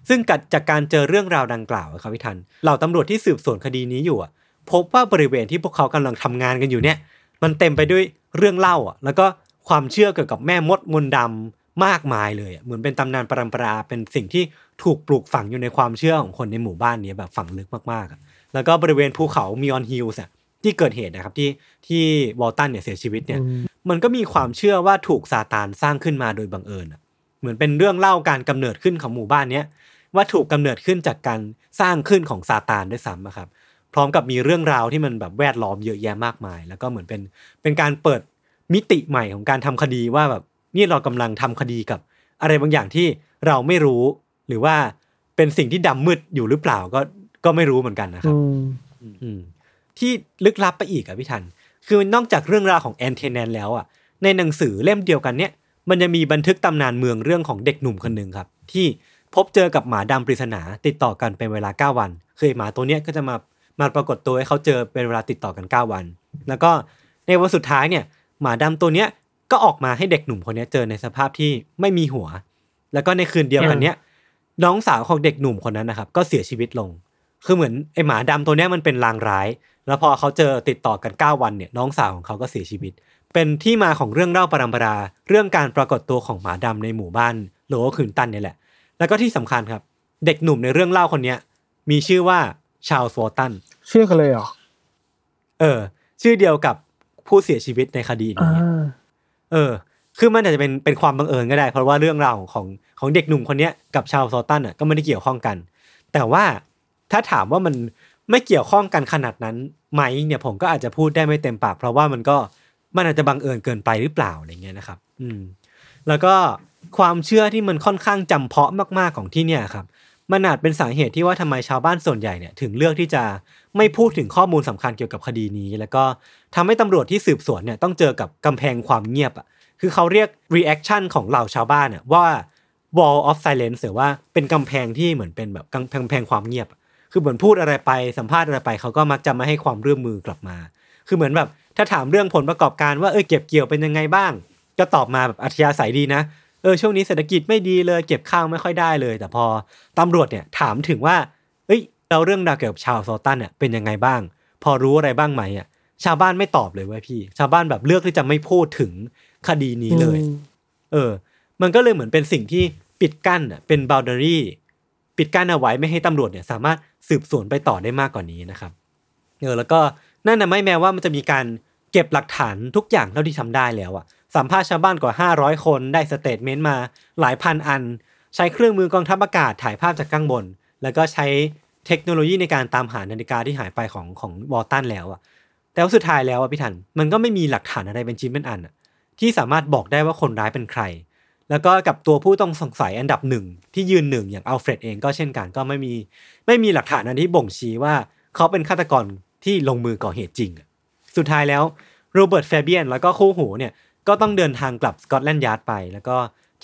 ซึ่งกัดจากการเจอเรื่องราวดังกล่าวอะครับพี่ทันเหล่าตำรวจที่สืบสวนคดีนี้อยู่อะพบว่าบริเวณที่พวกเขากำลังทำงานกันอยู่เนี่ย มันเต็มไปด้วย เรื่องเล่าอะแล้วก็ความเชื่อเกี่ยวกับแม่มดมนต์ดำมากมายเลยอะเหมือนเป็นตำนานปรัมปราเป็นสิ่งที่ถูกปลูกฝังอยู่ในความเชื่อของคนในหมู่บ้านนี้แบบฝังลึกมากๆอะแล้วก็บริเวณภูเขามีออนฮิลล์อะที่เกิดเหตุนะครับที่ที่วอลตันเนี่ยเสียชีวิตเนี่ยอืมมันก็มีความเชื่อว่าถูกซาตานสร้างขึ้นมาโดยบังเอิญอะเหมือนเป็นเรื่องเล่าการกำเนิดขึ้นของหมู่บ้านเนี้ยว่าถูกกำเนิดขึ้นจากการสร้างขึ้นของซาตานด้วยซ้ำอะครับพ ร้อมกับมีเรื่องราวที่มันแบบแวดล้อมเยอะแยะมากมาย แล้วก็เหมือนเป็นเป็นการเปิดมิติใหม่ของการทำคดีว่าแบบนี่เรากำลังทำคดีกับ อะไรบางอย่างที่เราไม่รู้ หรือว่าเป็นสิ่งที่ดำมืดอยู่หรือเปล่าก็ก็ไม่รู้เหมือนกันนะครับอืมอืมที่ลึกลับไปอีกอะพี่ทัน คือนอกจากเรื่องราวของแอนเทนแนนแล้วอะในหนังสือเล่มเดียวกันเนี่ย มันจะมีบันทึกตำนานเมืองเรื่องของเด็กหนุ่มคนหนึ่งครับ ที่พบเจอกับหมาดำปริศนาติดต่อกันเป็นเวลา 9 วัน คือไอ้หมาตัวเนี้ยก็จะมา มาปรากฏตัวให้เขาเจอเป็นเวลาติดต่อกัน 9 วัน แล้วก็ในวันสุดท้ายเนี่ยหมาดำตัวเนี้ยก็ออกมาให้เด็กหนุ่มคนเนี้ยเจอในสภาพที่ไม่มีหัว แล้วก็ในคืนเดียวกันเนี้ยน้องสาวของเด็กหนุ่มคนนั้นนะครับ ก็เสียชีวิตลง คือเหมือนไอหมาดำตัวเนี้ยมันเป็นลางร้าย แล้วพอเขาเจอติดต่อกัน 9 วันเนี่ยน้องสาวของเขาก็เสียชีวิต เป็นที่มาของเรื่องเล่าปรำปรา เรื่องการปรากฏตัวของหมาดำในหมู่บ้านโลเวอร์ควินตันเนี่ยแหละ แล้วก็ที่สำคัญครับ เด็กหนุ่มในเรื่องเล่าคนเนี้ยมีชื่อว่า ชาลส์วอลตันเชื่อกันเลยเหรอ เออ ชื่อเดียวกับผู้เสียชีวิตในคดีอ่านี้เออ คือมันอาจจะเป็นเป็นความบังเอิญก็ได้ เพราะว่าเรื่องราวของของของเด็กหนุ่มคนเนี้ยกับชาลส์วอลตันอะก็ไม่ได้เกี่ยวข้องกัน แต่ว่าถ้าถามว่ามันไม่เกี่ยวข้องกันขนาดนั้นไหมเนี่ยผมก็อาจจะพูดได้ไม่เต็มปาก เพราะว่ามันก็มันอาจจะบังเอิญเกินไปหรือเปล่าอะไรเงี้ยนะครับ อืม แล้วก็ความเชื่อที่มันค่อนข้างจำเพาะมาก ๆของที่เนี่ยครับ มันอาจเป็นสาเหตุที่ว่าทำไมชาวบ้านส่วนใหญ่เนี่ยถึงเลือกที่จะไม่พูดถึงข้อมูลสำคัญเกี่ยวกับคดีนี้ แล้วก็ทำให้ตำรวจที่สืบสวนเนี่ยต้องเจอกับกำแพงความเงียบอะคือเขาเรียก reaction ของเหล่าชาวบ้านอะว่า wall of silence หรือว่าเป็นกำแพงที่เหมือนเป็นแบบกำแพงความเงียบ คือเหมือนพูดอะไรไปสัมภาษณ์อะไรไป เขาก็มักจะไม่ให้ความร่วมมือกลับมา คือเหมือนแบบถ้าถามเรื่องผลประกอบการว่าเออเก็บเกี่ยวเป็นยังไงบ้าง ก็ตอบมาแบบอัธยาศัยดีนะ ออช่วงนี้เศรษฐกิจไม่ดีเลยเก็บข้าวไม่ค่อยได้เลย แต่พอตำรวจเนี่ยถามถึงว่าเอ้ยเราเรื่องราวเกี่ยวกับชาวโซตันเนี่ยเป็นยังไงบ้าง พอรู้อะไรบ้างไหมอะชาวบ้านไม่ตอบเลยเว้ยพี่ ชาวบ้านแบบเลือกที่จะไม่พูดถึงคดีนี้เลย เออ มันก็เลยเหมือนเป็นสิ่งที่ปิดกั้นอะเป็น boundary ปิดกั้นเอาไว้ไม่ให้ตำรวจเนี่ยสามารถสืบสวนไปต่อได้มากกว่านี้นะครับเออแล้วก็นั่นนะไม่แม้ว่ามันจะมีการเก็บหลักฐานทุกอย่างเท่าที่ทำได้แล้วอะ สัมภาษณ์ชาวบ้านกว่า 500 คนได้ statement มาหลายพันอัน ใช้เครื่องมือกองทัพอากาศถ่ายภาพจากข้างบน แล้วก็ใช้เทคโนโลยีในการตามหานาฬิกาที่หายไปของของวอลตันแล้วอะแต่ว่าสุดท้ายแล้วอะพี่ทันมันก็ไม่มีหลักฐานอะไรเป็นชิ้นเป็นอันอะที่สามารถบอกได้ว่าคนร้ายเป็นใคร แล้วก็กับตัวผู้ต้องสงสัยอันดับหนึ่งที่ยืนหนึ่งอย่างอัลเฟรดเองก็เช่นกันก็ไม่มีไม่มีหลักฐานอันที่บ่งชี้ว่าเขาเป็นฆาตกรที่ลงมือก่อเหตุจริง สุดท้ายแล้วโรเบิร์ตแฟเบียนแล้วก็คู่หูเนี่ย ก็ต้องเดินทางกลับสกอตแลนด์ยาร์ดไป แล้วก็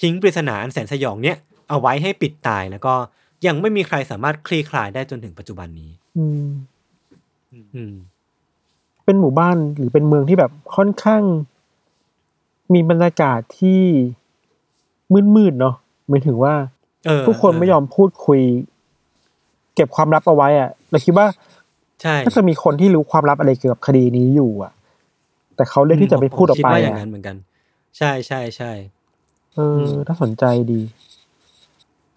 ทิ้งปริศนาอันแสนสยองเนี่ยเอาไว้ให้ปิดตายแล้วก็ยังไม่มีใครสามารถคลี่คลายได้จนถึงปัจจุบันนี้ อืม อืม เป็นหมู่บ้านหรือเป็นเมืองที่แบบค่อนข้าง มีบรรยากาศที่มืดๆเนาะหมายถึงว่าเออทุกคนไม่ยอมพูดคุย เก็บความลับเอาไว้อะเราคิดว่าใช่น่าจะมีคนที่รู้ความลับอะไรเกี่ยวกับคดีนี้อยู่อะ แต่เขาเลือกที่จะไม่พูดออกคิดไปว่าอย่างอะนั้นเหมือนกัน ใช่ใช่ใช่เออน่าสนใจดี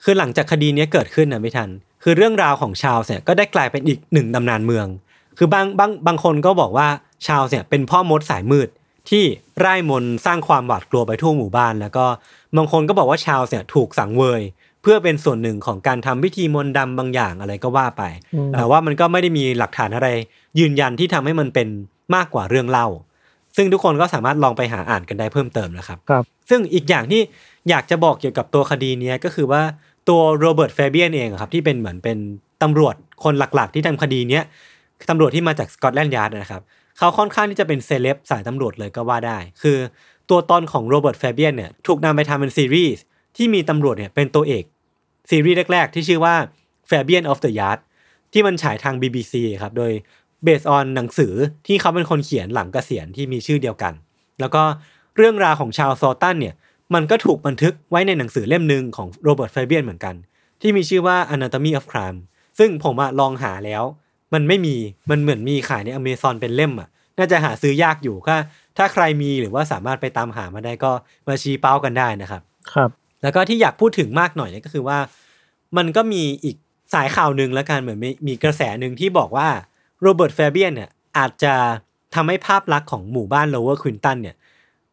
คือหลังจากคดีเนี้ยเกิดขึ้นนะไม่ทัน คือเรื่องราวของชาวเนี่ยก็ได้กลายเป็นอีกหนึ่งตำนานเมือง คือบางบางบางคนก็บอกว่าชาวเนี่ยเป็นพ่อมดสายมืดที่ไร้มนต์สร้างความหวาดกลัวไปทั่วหมู่บ้าน แล้วก็บางคนก็บอกว่าชาวเนี่ยถูกสังเวย เพื่อเป็นส่วนหนึ่งของการทำพิธีมนต์ดำบางอย่างอะไรก็ว่าไปอืมแต่ว่ามันก็ไม่ได้มีหลักฐานอะไร ยืนยันที่ทำให้มันเป็นมากกว่าเรื่องเล่า ซึ่งทุกคนก็สามารถลองไปหาอ่านกันได้เพิ่มเติมนะครับครับ ซึ่งอีกอย่างที่อยากจะบอกเกี่ยวกับตัวคดีเนี้ยก็คือว่าตัวโรเบิร์ตแฟเบียนเองอะครับที่เป็นเหมือนเป็นตำรวจคนหลักๆ ที่ทำคดีเนี้ยตำรวจที่มาจากสกอตแลนด์ยาร์ดนะครับเขาค่อนข้างที่จะเป็นเซเลบสายตำรวจเลยก็ว่าได้ คือตัวตนของโรเบิร์ตแฟเบียนเนี่ยถูกนำไปทำเป็นซีรีส์ที่มีตำรวจเนี่ยเป็นตัวเอกซีรีส์แรก ๆ ที่ชื่อว่า Fabian of the Yard ที่มันฉายทาง BBC ครับ โดย base on หนังสือที่เขาเป็นคนเขียนหลังเกษียณที่มีชื่อเดียวกัน แล้วก็เรื่องราวของชาลส์วอลตันเนี่ยมันก็ถูกบันทึกไว้ในหนังสือเล่มหนึ่งของโรเบิร์ตแฟเบียนเหมือนกัน ที่มีชื่อว่า Anatomy of Crime ซึ่งผมอะลองหาแล้ว มันไม่มีมันเหมือนมีขายในอเมซอนเป็นเล่มอะน่าจะหาซื้อยากอยู่ก็ถ้าใครมีหรือว่าสามารถไปตามหามาได้ก็มาชี้เป้ากันได้นะครับ ครับ แล้วก็ที่อยากพูดถึงมากหน่อยเนี่ยก็คือว่า มันก็มีอีกสายข่าวหนึ่งแล้วกันเหมือนมีมีกระแสหนึ่งที่บอกว่า โรเบิร์ตแฟเบียนเนี่ยอาจจะทำให้ภาพลักษณ์ของหมู่บ้านโลเวอร์ควินตันเนี่ย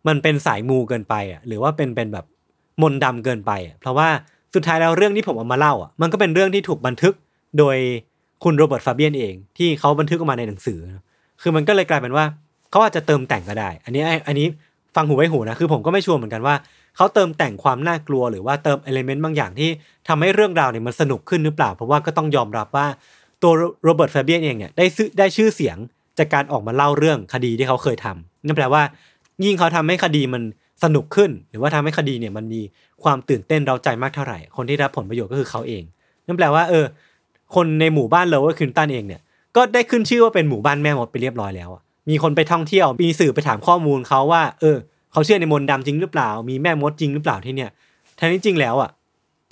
มันเป็นสายมูเกินไปอะหรือว่าเป็นเป็นแบบมนต์ดำเกินไปอะเพราะว่าสุดท้ายแล้วเรื่องที่ผมเอามาเล่าอะมันก็เป็นเรื่องที่ถูกบันทึกโดยคุณโรเบิร์ตฟาเบียนเอง ที่เขาบันทึกออกมาในหนังสือ คือมันก็เลยกลายเป็นว่าเขาอาจจะเติมแต่งก็ได้ อันนี้อันนี้ฟังหูไว้หูนะคือผมก็ไม่ชัวร์เหมือนกันว่าเขาเติมแต่งความน่ากลัวหรือว่าเติม element บางอย่างที่ทำให้เรื่องราวเนี่ยมันสนุกขึ้นหรือเปล่า เพราะว่าก็ต้องยอมรับว่า ตัวโรเบิร์ตฟาเบียนเองเนี่ยได้ซื้อได้ชื่อเสียงจากการออกมาเล่าเรื่องคดีที่เขาเคยทำนั่นแปลว่า ยิ่งเขาทำให้คดีมันสนุกขึ้น หรือว่าทำให้คดีเนี่ยมันมีความตื่นเต้นเร้าใจมากเท่าไหร่ คนที่รับผลประโยชน์ก็คือเขาเองนั่นแปลว่าเออ คนในหมู่บ้านโลเวอร์ควินตันเองเนี่ยก็ได้ขึ้นชื่อว่าเป็นหมู่บ้านแม่มดไปเรียบร้อยแล้วอะมีคนไปท่องเที่ยวมีสื่อไปถามข้อมูลเขาว่า เออ เขาเชื่อในมนต์ดำจริงหรือเปล่า มีแม่มดจริงหรือเปล่าที่เนี่ยทั้งที่จริงแล้วอะ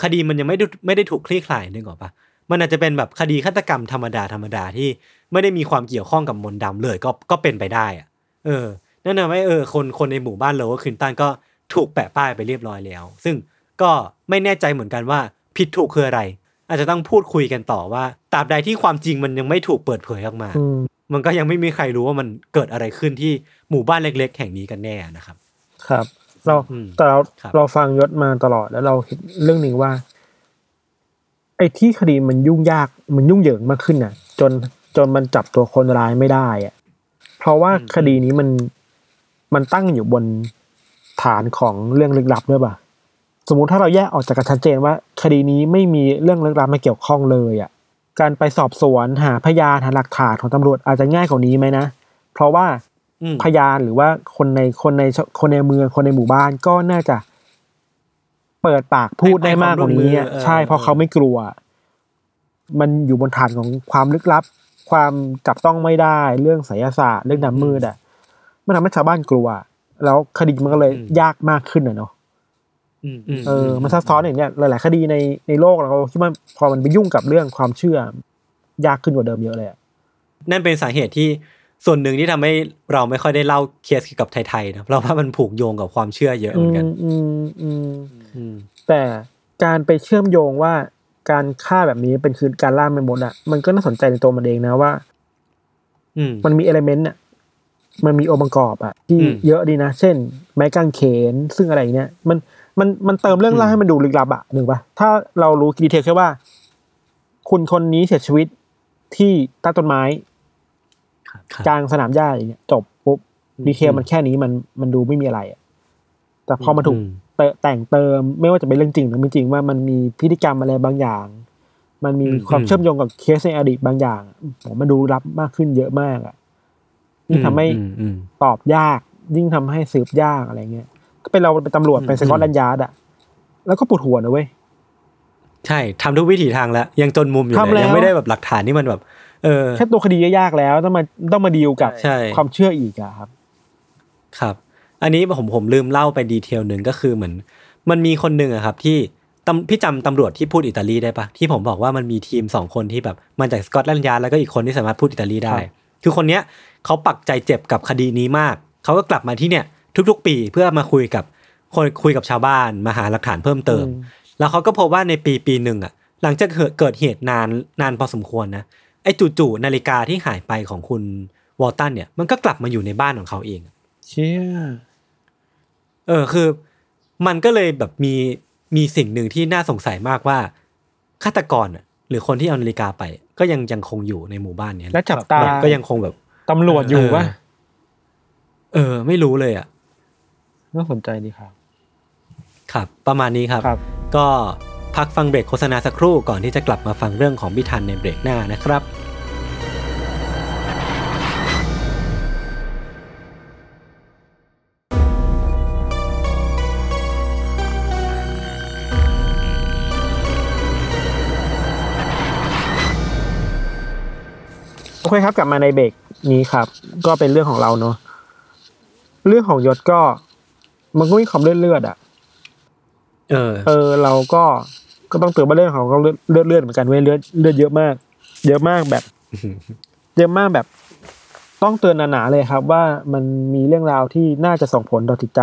คดีมันยังไม่ได้ไม่ได้ถูกคลี่คลายนึกออกปะ มันอาจจะเป็นแบบคดีฆาตกรรมธรรมดาธรรมดาที่ไม่ได้มีความเกี่ยวข้องกับมนต์ดำเลยก็ก็เป็นไปได้อะเออนั่นทำให้เออคนคนในหมู่บ้านโลเวอร์ควินตันก็ถูกแปะป้ายไปเรียบร้อยแล้ว ซึ่งก็ไม่แน่ใจเหมือนกันว่าผิดถูกคืออะไร อาจจะต้องพูดคุยกันต่อว่าตราบใดที่ความจริงมันยังไม่ถูกเปิดเผยออกมาอืมมันก็ยังไม่มีใครรู้ว่ามันเกิดอะไรขึ้นที่หมู่บ้านเล็ก ๆ แห่งนี้กันแน่นะครับ ครับ เราอืมแต่เราครับเราฟังยศมาตลอดแล้วเราเห็นเรื่องหนึ่งว่า ไอ้ที่คดีมันยุ่งยากมันยุ่งเหยิงมากขึ้นน่ะ จนจนมันจับตัวคนร้ายไม่ได้อะเพราะว่าคดีนี้มันมันตั้งอยู่บนฐานของเรื่องลึกลับด้วยป่ะสมมุติถ้าเราแยกออกจากกันชัดเจนว่า คดีนี้ไม่มีเรื่องลึกลับมาเกี่ยวข้องเลยอะการไปสอบสวนหาพยานหาหลักฐานของตำรวจอาจจะง่ายกว่านี้ไหมนะเพราะว่าอืมพยานหรือว่าคนในคนในคนในเมืองคนในหมู่บ้านก็น่าจะ เปิดปากพูดได้มากกว่านี้อะให้ความร่วมมือเออใช่เพราะเขาไม่กลัว มันอยู่บนฐานของความลึกลับ ความจับต้องไม่ได้เรื่องไสยศาสตร์เรื่องน้ำมืดอะมันทำให้ชาวบ้านกลัว แล้วคดีมันก็เลยยากมากขึ้นอะเนาะอืมเออมันซับซ้อนอย่างเนี้ยหลาย ๆ คดีในในโลกเราคิดว่าพอมันไปยุ่งกับเรื่องความเชื่อ ยากขึ้นกว่าเดิมเยอะเลยอะนั่นเป็นสาเหตุที่ส่วนหนึ่งที่ทำให้เราไม่ค่อยได้เล่าเคสเกี่ยวกับไทยๆนะเพราะว่ามันผูกโยงกับความเชื่อเยอะเหมือนกัน อืมอืมอืม แต่การไปเชื่อมโยงว่าการฆ่าแบบนี้เป็นคือการล่าแม่มดอะมันก็น่าสนใจในตัวมันเองนะว่า อืมมันมีเอลเมนต์อะมันมีองค์ประกอบอะที่อืมเยอะดีนะ เช่น ไม้กางเขนซึ่งอะไรเนี้ยมันมันมันเติมเรื่องอืมเล่าให้มันดูลึกลับอะหนึ่งปะถ้าเรารู้ดีเทลแค่ว่า คุณคนนี้เสียชีวิตที่ใต้ต้นไม้ครับกลางสนามหญ้าอย่างเงี้ยจบปุ๊บอืม detail มันแค่นี้มันมันดูไม่มีอะไรอะแต่พอมาถูกอืมเต แต่งเติม ไม่ว่าจะเป็นเรื่องจริงหรือไม่จริงว่ามันมีพฤติกรรมอะไรบางอย่าง มันมีอืมความอืมเชื่อมโยงกับเคสในอดีตบางอย่างผมมันดูลึกลับมากขึ้นเยอะมากอะยิ่งทำให้อืมอืมตอบยาก ยิ่งทำให้สืบยากอะไรเงี้ยก็เป็นเราเป็นตำรวจอืมเป็นสกอตแลนด์ยาร์ดอะแล้วก็ปวดหัวนะเว้ยใช่ทำทุกวิถีทางแล้ว ยังจนมุมอยู่ทำเลยแล้วยังไม่ได้แบบหลักฐานที่มันแบบ เออแค่ตัวคดีก็ยากแล้วต้องมาต้องมาดีลกับใช่ความเชื่ออีกอะครับ ครับ อันนี้ผมผมลืมเล่าไป detail หนึ่งก็คือเหมือน มันมีคนหนึ่งอะครับที่ตำพี่จำตำรวจที่พูดอิตาลีได้ปะที่ผมบอกว่ามันมีทีมสองคนที่แบบมาจากสกอตแลนด์ยาร์ดแล้วก็อีกคนที่สามารถพูดอิตาลีได้ครับคือคนเนี้ยเขาปักใจเจ็บกับคดีนี้มาก เขาก็กลับมาที่เนี่ยทุกๆ ปีเพื่อมาคุยกับคนคุยกับชาวบ้านมาหาหลักฐานเพิ่มเติม แล้วเขาก็พบว่าในปีปีหนึ่งอะ หลังจากเกิดเกิดเหตุนานนานพอสมควรนะไอ้จู่ๆนาฬิกาที่หายไปของคุณวอลตันเนี่ยมันก็กลับมาอยู่ในบ้านของเขาเอง เชี่ย เออคือ มันก็เลยแบบมีมีสิ่งหนึ่งที่น่าสงสัยมากว่าฆาตกรอะหรือคนที่เอานาฬิกาไป ก็ยังยังคงอยู่ในหมู่บ้านเนี้ยและจับตาแบบก็ยังคงแบบตำรวจอยู่เออวะเออ ไม่รู้เลยอะน่าสนใจดีครับ ครับ ประมาณนี้ครับครับก็พักฟังเบรกโฆษณาสักครู่ก่อนที่จะกลับมาฟังเรื่องของพิธันในเบรกหน้านะครับ โอเคครับกลับมาในเบรกนี้ครับ ก็เป็นเรื่องของเราเนาะเรื่องของยศก็ มันก็มีความเลือดเลือดๆอะ เออ เออ เราก็ก็ต้องเตือนว่าเรื่องของเราก็เลือดเลือดเลือดเหมือนกันเว้ยเลือดเลือดเยอะมาก เยอะมากแบบเยอะมากแบบ ต้องเตือนหนาๆเลยครับ ว่ามันมีเรื่องราวที่น่าจะส่งผลต่อจิตใจ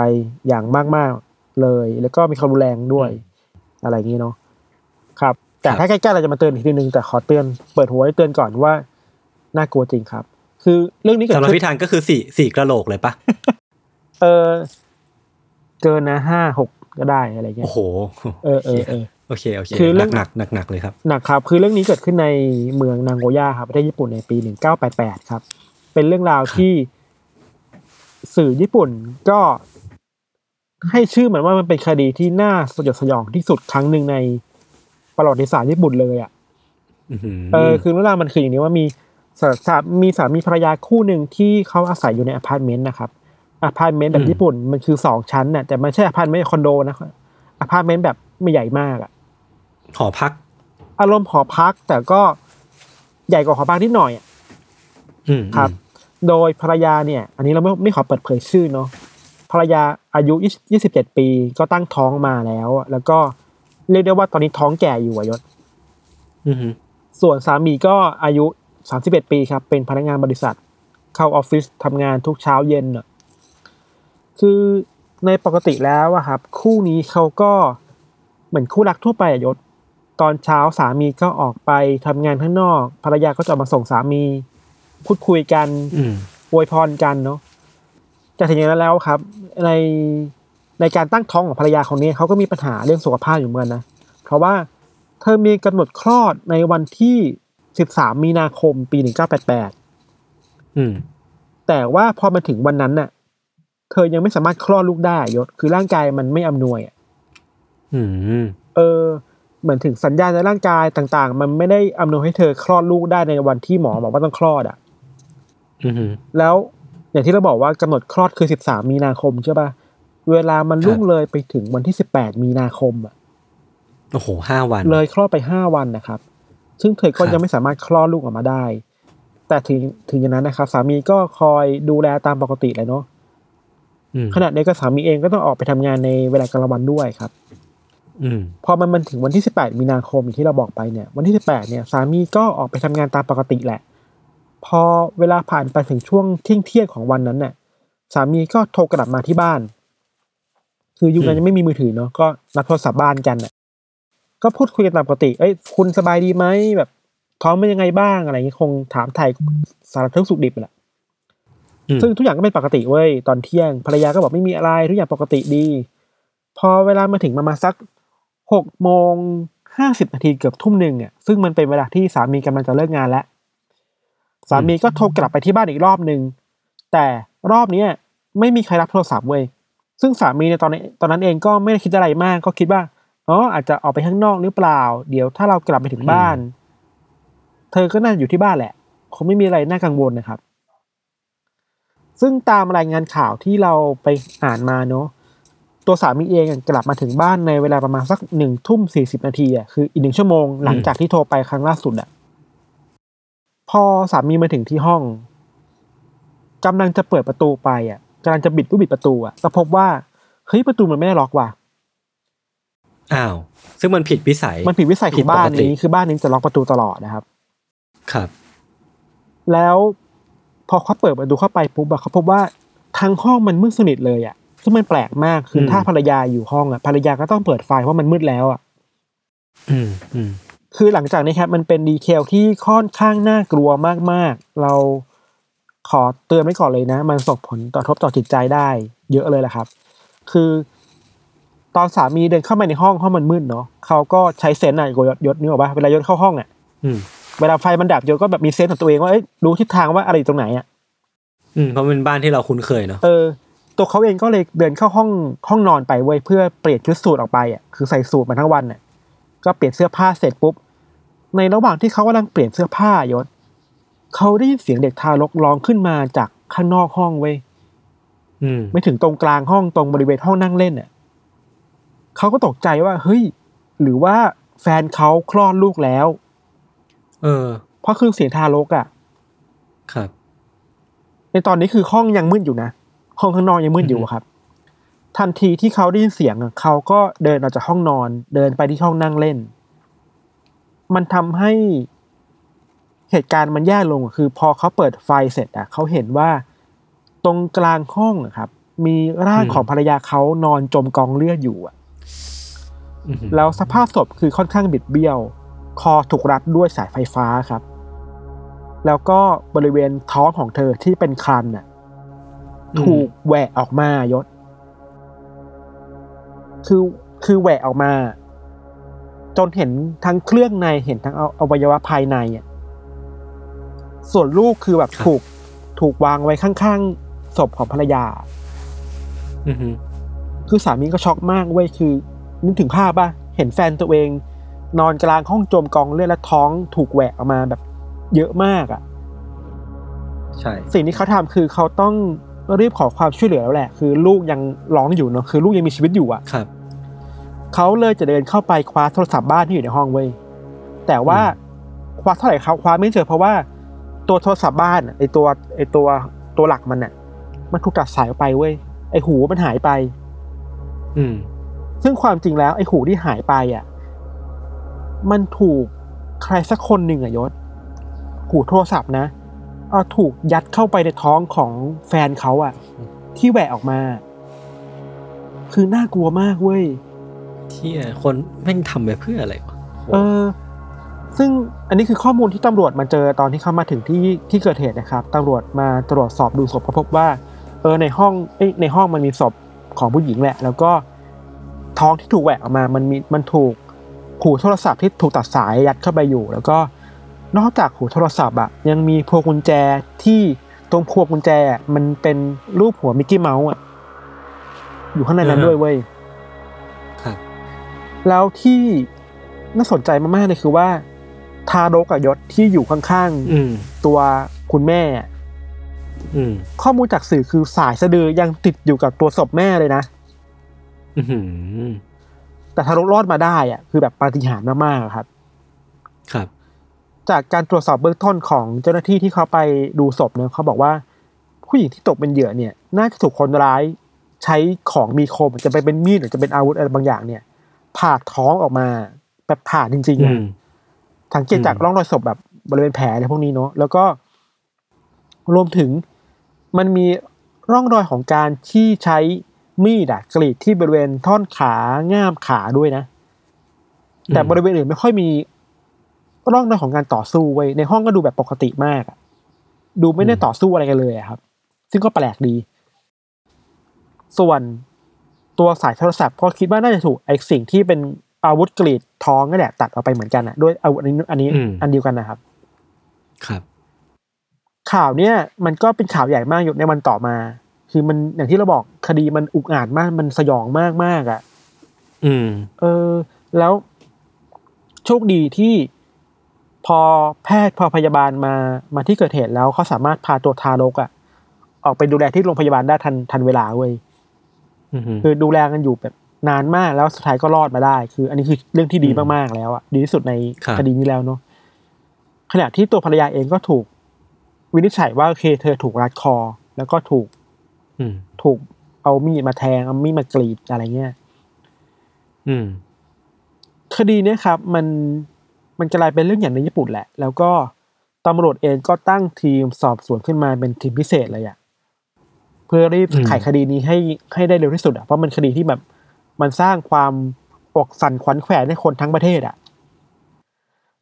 อย่างมากๆเลย แล้วก็มีความรุนแรงด้วย อะไรอย่างนี้เนาะครับ แต่ครับถ้าใกล้ๆเราจะมาเตือนอีกทีนึงแต่ขอเตือนเปิดหัวให้เตือนก่อนว่า น่ากลัวจริงครับ คือเรื่องนี้เกิดสำหรับขึ้พินธันก็คือสี่สี่กระโหลกเลยปะเออเกินนะห้าหกก็ได้อะไรเงี้โอ้ยโหเออเออเออโอเคโอเคคือเรื่องหนักหนักหนักๆเลยครับหนักครับ คือเรื่องนี้เกิดขึ้นในเมืองนางโกย่าครับประเทศญี่ปุ่นในปี1988ครับ เป็นเรื่องราวที่สื่อญี่ปุ่นก็ให้ชื่อเหมือนว่ามันเป็นคดีที่น่าสยดสยองที่สุดครั้งหนึ่งในประวัติศาสตร์ญี่ปุ่นเลยอะอื้อหือเออคือเรื่องราวมันคืออย่างนี้ว่ามี สาสามีสามีภรรยาคู่หนึ่งที่เขาอาศัยอยู่ในอพาร์ตเมนต์นะครับอพาร์ตเมนต์แบบญี่ปุ่นมันคือสองชั้นน่ะแต่ไม่ใช่อพาร์ตเมนต์คอนโดนะอพาร์ตเมนต์แบบไม่ใหญ่มากอะหอพัก อารมณ์หอพักแต่ก็ใหญ่กว่าหอพักนิดหน่อยอะอืมครับ โดยภรรยาเนี่ย อันนี้เราไม่ไม่ขอเปิดเผยชื่อเนาะภรรยาอายุยี่สิบเจ็ดปีก็ตั้งท้องมาแล้วอะแล้วก็เรียกได้ว่าตอนนี้ท้องแก่อยู่อะยศอือหือส่วนสามีก็อายุ สามสิบเอ็ดปีครับ เป็นพนักงานบริษัท เข้าออฟฟิศทำงานทุกเช้าเย็นอะคือในปกติแล้วอะครับ คู่นี้เขาก็เหมือนคู่รักทั่วไปอะยศ ตอนเช้าสามีก็ออกไปทำงานข้างนอก ภรรยาก็จะมาส่งสามี พูดคุยกันอืมอวยพรกันเนาะแต่ถึงอย่างนั้นแล้วครับ ในในการตั้งท้องของภรรยาคนนี้เขาก็มีปัญหาเรื่องสุขภาพอยู่เหมือนกันนะ เพราะว่าเธอมีกำหนดคลอดในวันที่ 13 มีนาคมปี 1988อืม แต่ว่าพอมาถึงวันนั้นน่ะ เธอยังไม่สามารถคลอดลูกได้ยศ คือร่างกายมันไม่อำนวยอะอืม เออ เหมือนถึงสัญญาณในร่างกายต่างๆ มันไม่ได้อำนวยให้เธอคลอดลูกได้ในวันที่หมอบอกว่าต้องคลอดอะ อือหือแล้วอย่างที่เราบอกว่ากำหนดคลอดคือ 13 มีนาคมใช่ป่ะ เวลามันล่วงเลยไปถึงวันที่ 18 มีนาคมอะ โอ้โหห้าวัน เลยคลอดไป5วันนะครับ ซึ่งเธอก็ครับยังไม่สามารถคลอดลูกออกมาได้ แต่ถึงถึงอย่างนั้นนะครับ สามีก็คอยดูแลตามปกติเลยเนาะอืมขณะเดียวกันสามีเองก็ต้องออกไปทำงานในเวลากลางวันด้วยครับ อืมพอมันมันถึงวันที่18มีนาคมอย่างที่เราบอกไปเนี่ย วันที่18เนี่ย สามีก็ออกไปทำงานตามปกติแหละ พอเวลาผ่านไปถึงช่วงเที่ยงเที่ยงๆของวันนั้นเนี่ยสามีก็โทรกลับมาที่บ้าน คือยุคนั้นยังไม่มีมือถือเนาะก็รับโทรศัพท์บ้านกันน่ะ ก็พูดคุยกันตามปกติ เอ้ยคุณสบายดีไหมแบบท้องเป็นยังไงบ้างอะไรอย่างเงี้ยคงถามไทยสารทุกข์สุขดิบแหละอืมซึ่งทุกอย่างก็เป็นปกติเว้ยตอนเที่ยงภรรยาก็บอกไม่มีอะไรทุกอย่างปกติดี พอเวลามาถึงประมาณสักหกโมงห้าสิบนาทีเกือบทุ่มหนึ่งอะซึ่งมันเป็นเวลาที่สามีกำลังจะเลิกงานแล้วสามีก็โทรกลับไปที่บ้านอีกรอบหนึ่งแต่รอบเนี้ยไม่มีใครรับโทรศัพท์เว้ยซึ่งสามีในตอนนี้ตอนนั้นเองก็ไม่ได้คิดอะไรมาก ก็คิดว่า อ๋ออาจจะออกไปข้างนอกหรือเปล่า เดี๋ยวถ้าเรากลับไปถึงบ้าน เธอก็น่าจะอยู่ที่บ้านแหละ คงไม่มีอะไรน่ากังวลนะครับ ซึ่งตามรายงานข่าวที่เราไปอ่านมาเนาะตัวสามีเองกลับมาถึงบ้านในเวลาประมาณสักหนึ่งทุ่มสี่สิบนาทีอะคืออีกหนึ่งชั่วโมงหลังจากที่โทรไปครั้งล่าสุดอะพอสามีมาถึงที่ห้องกำลังจะเปิดประตูไปอะกำลังจะบิดลูกบิดประตูอะก็พบว่าเฮ้ยประตูมันไม่ได้ล็อกว่ะ อ้าว ซึ่งมันผิดวิสัย มันผิดวิสัยขผิอดงปกติบ้านนี้คือบ้านนี้จะล็อกประตูตลอดนะครับ ครับ แล้วพอเขาเปิดประตูเข้าไปปุ๊บอะเขาพบว่าทั้งห้องมันมืดสนิทเลยอะซึ่งมันแปลกมากคืออมถ้าภรรยาอยู่ห้องอะภรรยาก็ต้องเปิดไฟเพราะมันมืดแล้วอะอืมอืมคือหลังจากนี้ครับมันเป็นดีเทลที่ค่อนข้างน่ากลัวมากๆ เราขอเตือนไว้ก่อนเลยนะ มันส่งผลต่อทบต่อจิตใจได้ เยอะเลยแหละครับ คือ ตอนสามีเดินเข้ามาในห้องห้องมันมืดเนาะเขาก็ใช้เซนส์อะยศยศนึกออกปะเวลายศเข้าห้องอะอืมเวลาไฟมันดับโยก็แบบมีเซนส์ของตัวเองว่าเอ้ยรู้ทิศทางว่าอะไรอยู่ตรงไหนอะอืมเพราะมันเป็นบ้านที่เราคุ้นเคยเนาะเออตัวเขาเองก็เลยเดินเข้าห้องห้องนอนไปเว้ยเพื่อเปลี่ยนชุดสูทออกไปอะคือใส่สูทมาทั้งวันอะก็เปลี่ยนเสื้อผ้าเสร็จปุ๊บในระหว่างที่เขากำลังเปลี่ยนเสื้อผ้ายศเขาได้ยินเสียงเด็กทารกร้องขึ้นมาจากข้างนอกห้องเว้ยอืมไม่ถึงตรงกลางห้องตรงบริเวณห้องนั่งเล่นอะ เขาก็ตกใจว่าเฮ้ย หรือว่าแฟนเขาคลอดลูกแล้ว เออ เพราะคือเสียงทารกอะ ครับ ในตอนนี้คือห้องยังมืดอยู่นะ ห้องข้างนอกยังมืดอยู่อะครับ ทันทีที่เขาได้ยินเสียงอะเขาก็เดินออกจากห้องนอน เดินไปที่ห้องนั่งเล่น มันทำให้เหตุการณ์มันแย่ลงอะคือ พอเขาเปิดไฟเสร็จอะเขาเห็นว่าตรงกลางห้องอะครับ มีร่างอืมของภรรยาเขานอนจมกองเลือดอยู่อะอืม แล้วสภาพศพคือค่อนข้างบิดเบี้ยว คอถูกรัดด้วยสายไฟฟ้าครับ แล้วก็บริเวณท้องของเธอที่เป็นคันน่ะถูกแหวะออกมายศ คือคือแหวะออกมา จนเห็นทั้งเครื่องในเห็นทั้งเอาอวัยวะภายในอะส่วนลูกคือแบบถูกถูกวางไว้ข้างๆศพของภรรยาอืมคือสามีก็ช็อกมากเว้ยคือ นึกถึงภาพป่ะ เห็นแฟนตัวเอง นอนกลางห้องจมกองเลือดและท้องถูกแหวกออกมาแบบ เยอะมากอะ ใช่ สิ่งที่เขาทำคือเขาต้องรีบขอความช่วยเหลือแล้วแหละ คือลูกยังร้องอยู่เนาะคือลูกยังมีชีวิตอยู่อะครับเขาเลยจะเดินเข้าไปคว้าโทรศัพท์บ้านที่อยู่ในห้องเว้ยแต่ว่าคว้าเท่าไหร่เขาคว้าไม่เจอเพราะว่า ตัวโทรศัพท์บ้านอะไอตัวไอตัวตัวหลักมันอะมันถูกตัดสายออกไปเว้ยไอหูมันหายไป อืม ซึ่งความจริงแล้วไอ้หูที่หายไปอะ มันถูกใครสักคนหนึ่งอะยศ หูโทรศัพท์นะเอาถูกยัดเข้าไปในท้องของแฟนเขาอะ ที่แหวะออกมา คือน่ากลัวมากเว้ยที่คนแม่งทำไปเพื่ออะไรวะเออ ซึ่งอันนี้คือข้อมูลที่ตำรวจมาเจอตอนที่เขามาถึงที่ที่เกิดเหตุนะครับตำรวจมาตรวจสอบดูศพก็พบว่า เออในห้องเอ้ยในห้องมันมีศพของผู้หญิงแหละ แล้วก็ ท้องที่ถูกแหวกออกมา มันมีมันถูกหูโทรศัพท์ที่ถูกตัดสายยัดเข้าไปอยู่ แล้วก็นอกจากหูโทรศัพท์อะยังมีพวงกุญแจที่ตรงพวงกุญแจอะมันเป็นรูปหัวมิกกี้เมาส์อะอยู่ข้างในนั้นด้วยเว้ยครับ แล้วที่น่าสนใจมากๆเลยคือว่า ทารกกับยศที่อยู่ข้างอืมๆตัวคุณแม่อะอืมข้อมูลจากสื่อคือสายสะดือยังติดอยู่กับตัวศพแม่เลยนะ อืมแต่ทารกรอดมาได้อะคือแบบปาฏิหาริย์มากๆอะครับ ครับ จากการตรวจสอบเบื้องต้นของเจ้าหน้าที่ที่เขาไปดูศพเนี่ยเขาบอกว่า ผู้หญิงที่ตกเป็นเหยื่อเนี่ย น่าจะถูกคนร้ายใช้ของมีคมจะไปเป็นมีดหรือจะเป็นอาวุธอะไรบางอย่างเนี่ยผ่าท้องออกมาแบบผ่าจริงๆอือะมสังเกตจากอืมร่องรอยศพแบบบริเวณแผลอะไรพวกนี้เนาะแล้วก็รวมถึงมันมีร่องรอยของการที่ใช้ มีดอะกรีดที่บริเวณท่อนขาง่ามขาด้วยนะ แต่บริเวณอื่นไม่ค่อยมีร่องรอยของการต่อสู้ไว้ยในห้องก็ดูแบบปกติมากอะดูไม่ได้ต่อสู้อะไรกันเลยอะครับ ซึ่งก็แปลกดี ส่วนตัวสายโทรศัพท์ก็คิดว่าน่าจะถูกไอ้สิ่งที่เป็นอาวุธกรีดท้องนั่นแหละตัดออกไปเหมือนกันอะด้วยอาวุธอันนี้อันนี้อืมอันเดียวกันนะครับ ครับ ข่าวเนี้ยมันก็เป็นข่าวใหญ่มากอยู่ในวันต่อมา คือมันอย่างที่เราบอกคดีมันอุกอาจมาก มันสยองมากมากๆอะอืม เออ แล้วโชคดีที่พอแพทย์พอพยาบาลมามาที่เกิดเหตุแล้วเขาสามารถพาตัวทารกอะออกไปดูแลที่โรงพยาบาลได้ทันทันเวลาเว้ยอือฮึคือดูแลกันอยู่แบบนานมากแล้วสุดท้ายก็รอดมาได้ คือ อันนี้คือเรื่องที่ดีอืมมากๆแล้วอะดีที่สุดในครับคดีนี้แล้วเนาะขณะที่ตัวภรรยาเองก็ถูก วินิจฉัยว่าโอเคเธอถูกรัดคอ แล้วก็ถูกอืม ถูกเอามีดมาแทงเอามีดมากรีดอะไรเงี้ยอืมคดีเนี้ยครับ มันมันกลายเป็นเรื่องอย่างในญี่ปุ่นแหละ แล้วก็ตำรวจเองก็ตั้งทีมสอบสวนขึ้นมาเป็นทีมพิเศษเลยอะเพื่อรีบอืมไขคดีนี้ให้ให้ได้เร็วที่สุดอะเพราะมันคดีที่แบบ มันสร้างความอกสั่นขวัญแขวนให้คนทั้งประเทศอะ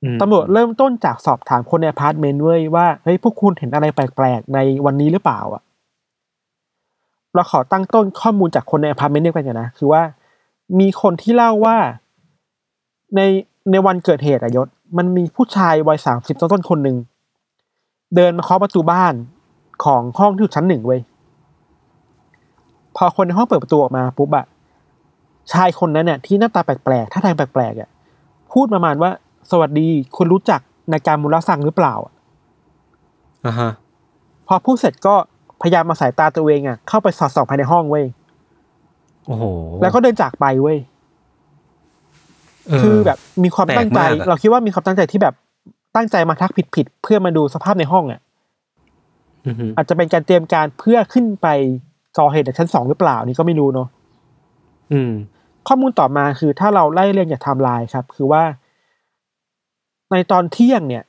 อืมตำรวจเริ่มต้นจากสอบถามคนในอพาร์ตเมนต์เว้ยว่าเฮ้ยพวกคุณเห็นอะไรแปลกๆในวันนี้หรือเปล่าอะ เราขอตั้งต้นข้อมูลจากคนในอพาร์ตเมนต์เดียวกันก่อนนะ คือว่ามีคนที่เล่าว่าในในวันเกิดเหตุอะยศ มันมีผู้ชายวัยสามสิบต้นๆคนหนึ่งเดินมาเคาะประตูบ้านของห้องที่อยู่ชั้นหนึ่งเว้ยพอคนในห้องเปิดประตูออกมาปุ๊บอะชายคนนั้นเนี่ยที่หน้าตาแปลกๆท่าทางแปลกๆอะพูดประมาณว่า สวัสดีคุณรู้จักนายการมุลสังหรือเปล่าอะอ่าฮะพอพูดเสร็จก็ พยายามมาสายตาตัวเองอะเข้าไปสอดส่องภายในห้องเว้ยโอ้โหแล้วก็เดินจากไปเว้ยเออคือแบบมีความตั้งใจแปลกมากอะเราคิดว่ามีความตั้งใจที่แบบตั้งใจมาทักผิดๆเพื่อมาดูสภาพในห้องอะอือฮึอาจจะเป็นการเตรียมการเพื่อขึ้นไปก่อเหตุในชั้นสองหรือเปล่านี่ก็ไม่รู้เนาะอืม ข้อมูลต่อมาคือถ้าเราไล่เรียงจากไทม์ไลน์ครับ คือว่า ในตอนเที่ยงเนี่ย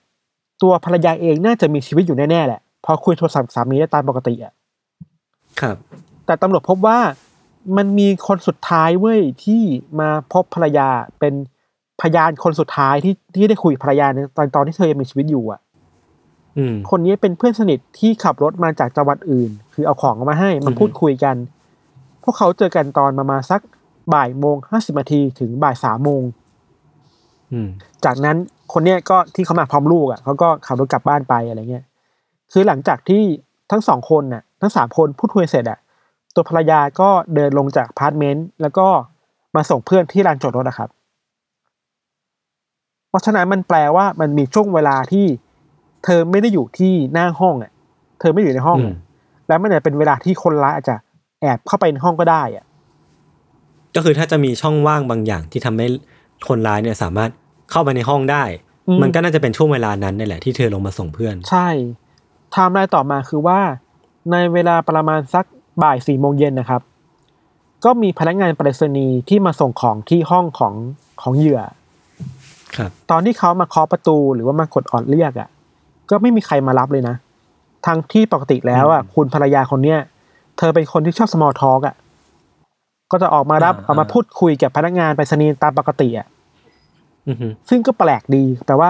ตัวภรรยาเองน่าจะมีชีวิตอยู่แน่ๆแหละเพราะคุยโทรศัพท์สามีได้ตามปกติอะครับ แต่ตำรวจพบว่ามันมีคนสุดท้ายเว้ยที่มาพบภรรยาเป็นพยานคนสุดท้ายที่ที่ได้คุยกับภรรยาในตอนตอนที่เธอยังมีชีวิตอยู่อะอืมคนนี้เป็นเพื่อนสนิทที่ขับรถมาจากจังหวัดอื่น คือเอาของมาให้มาอือฮึพูดคุยกัน พวกเขาเจอกันตอนประมาณสักบ่ายโมงห้าสิบนาทีถึงบ่ายสามโมงอืมจากนั้นคนเนี้ยก็ที่เขามาพร้อมลูกอะเขาก็ขับรถกลับบ้านไปอะไรเงี้ย คือหลังจากที่ทั้งสองคนน่ะทั้งสามคนพูดคุยเสร็จอะตัวภรรยาก็เดินลงจากอพาร์ตเมนต์แล้วก็มาส่งเพื่อนที่ลานจอดรถนะครับ เพราะฉะนั้นมันแปลว่ามันมีช่วงเวลาที่ เธอไม่ได้อยู่ที่หน้าห้องอะ เธอไม่ได้อยู่ในห้องอืมอะแล้วมันอาจจะเป็นเวลาที่คนร้ายอาจจะแอบเข้าไปในห้องก็ได้อะ ก็คือถ้าจะมีช่องว่างบางอย่างที่ทำให้คนร้ายเนี่ยสามารถเข้าไปในห้องได้อืมมันก็น่าจะเป็นช่วงเวลานั้นนี่แหละที่เธอลงมาส่งเพื่อน ใช่ ไทม์ไลน์ต่อมาคือว่า ในเวลาประมาณสักบ่ายสี่โมงเย็นนะครับ ก็มีพนักงานไปรษณีย์ที่มาส่งของที่ห้องของของเหยื่อครับตอนที่เขามาเคาะประตูหรือว่ามากดออดเรียกอะ ก็ไม่มีใครมารับเลยนะ ทั้งที่ปกติแล้วอะอืมคุณภรรยาคนเนี้ยเธอเป็นคนที่ชอบ small talk อะ ก็จะออกมารับอ่าออกมาพูดคุยกับพนักงานไปรษณีย์ตามปกติอะอือฮึซึ่งก็แปลกดีแต่ว่า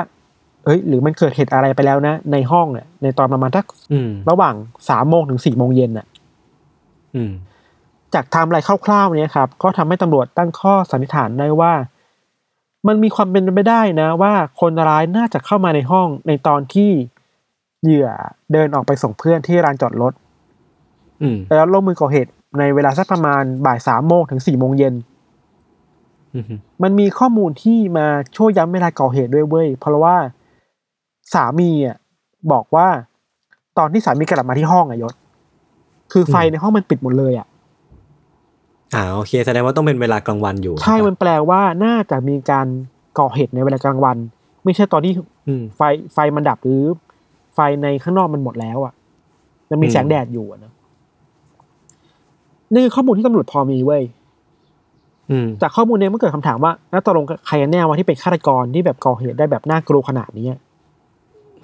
เอ้ยหรือมันเกิดเหตุอะไรไปแล้วนะ ในห้องเนี่ยในตอนประมาณทักอืมระหว่างสามโมงถึงสี่โมงเย็นน่ะอืมจากไทม์ไลน์คร่าวๆเนี้ยครับ ก็ทำให้ตำรวจตั้งข้อสันนิษฐานได้ว่า มันมีความเป็นไปได้นะ ว่าคนร้ายน่าจะเข้ามาในห้องในตอนที่เหยื่อเดินออกไปส่งเพื่อนที่ลานจอดรถอืมแล้วลงมือก่อเหตุในเวลาสักประมาณบ่ายสามโมงถึงสี่โมงเย็นอือฮึมันมีข้อมูลที่มาช่วยย้ำเวลาก่อเหตุด้วยเว้ย เพราะว่า สามีอะบอกว่าตอนที่สามีกลับมาที่ห้องอะยศ คือไฟในห้องมันปิดหมดเลยอะอ่าโอเคแสดงว่าต้องเป็นเวลากลางวันอยู่ ใช่มันแปลว่าน่าจะมีการก่อเหตุในเวลากลางวัน ไม่ใช่ตอนที่อืมไฟไฟมันดับหรือ ไฟในข้างนอกมันหมดแล้วอะมันมีอืมแสงแดดอยู่อะนะนี่คือข้อมูลที่ตำรวจพอมีเว้ยอืมจากข้อมูลเนี้ยมันเกิดคำถามว่าแล้วตกลงใครกันแน่วะที่เป็นฆาตกรที่แบบก่อเหตุได้แบบน่ากลัวขนาดนี้อะ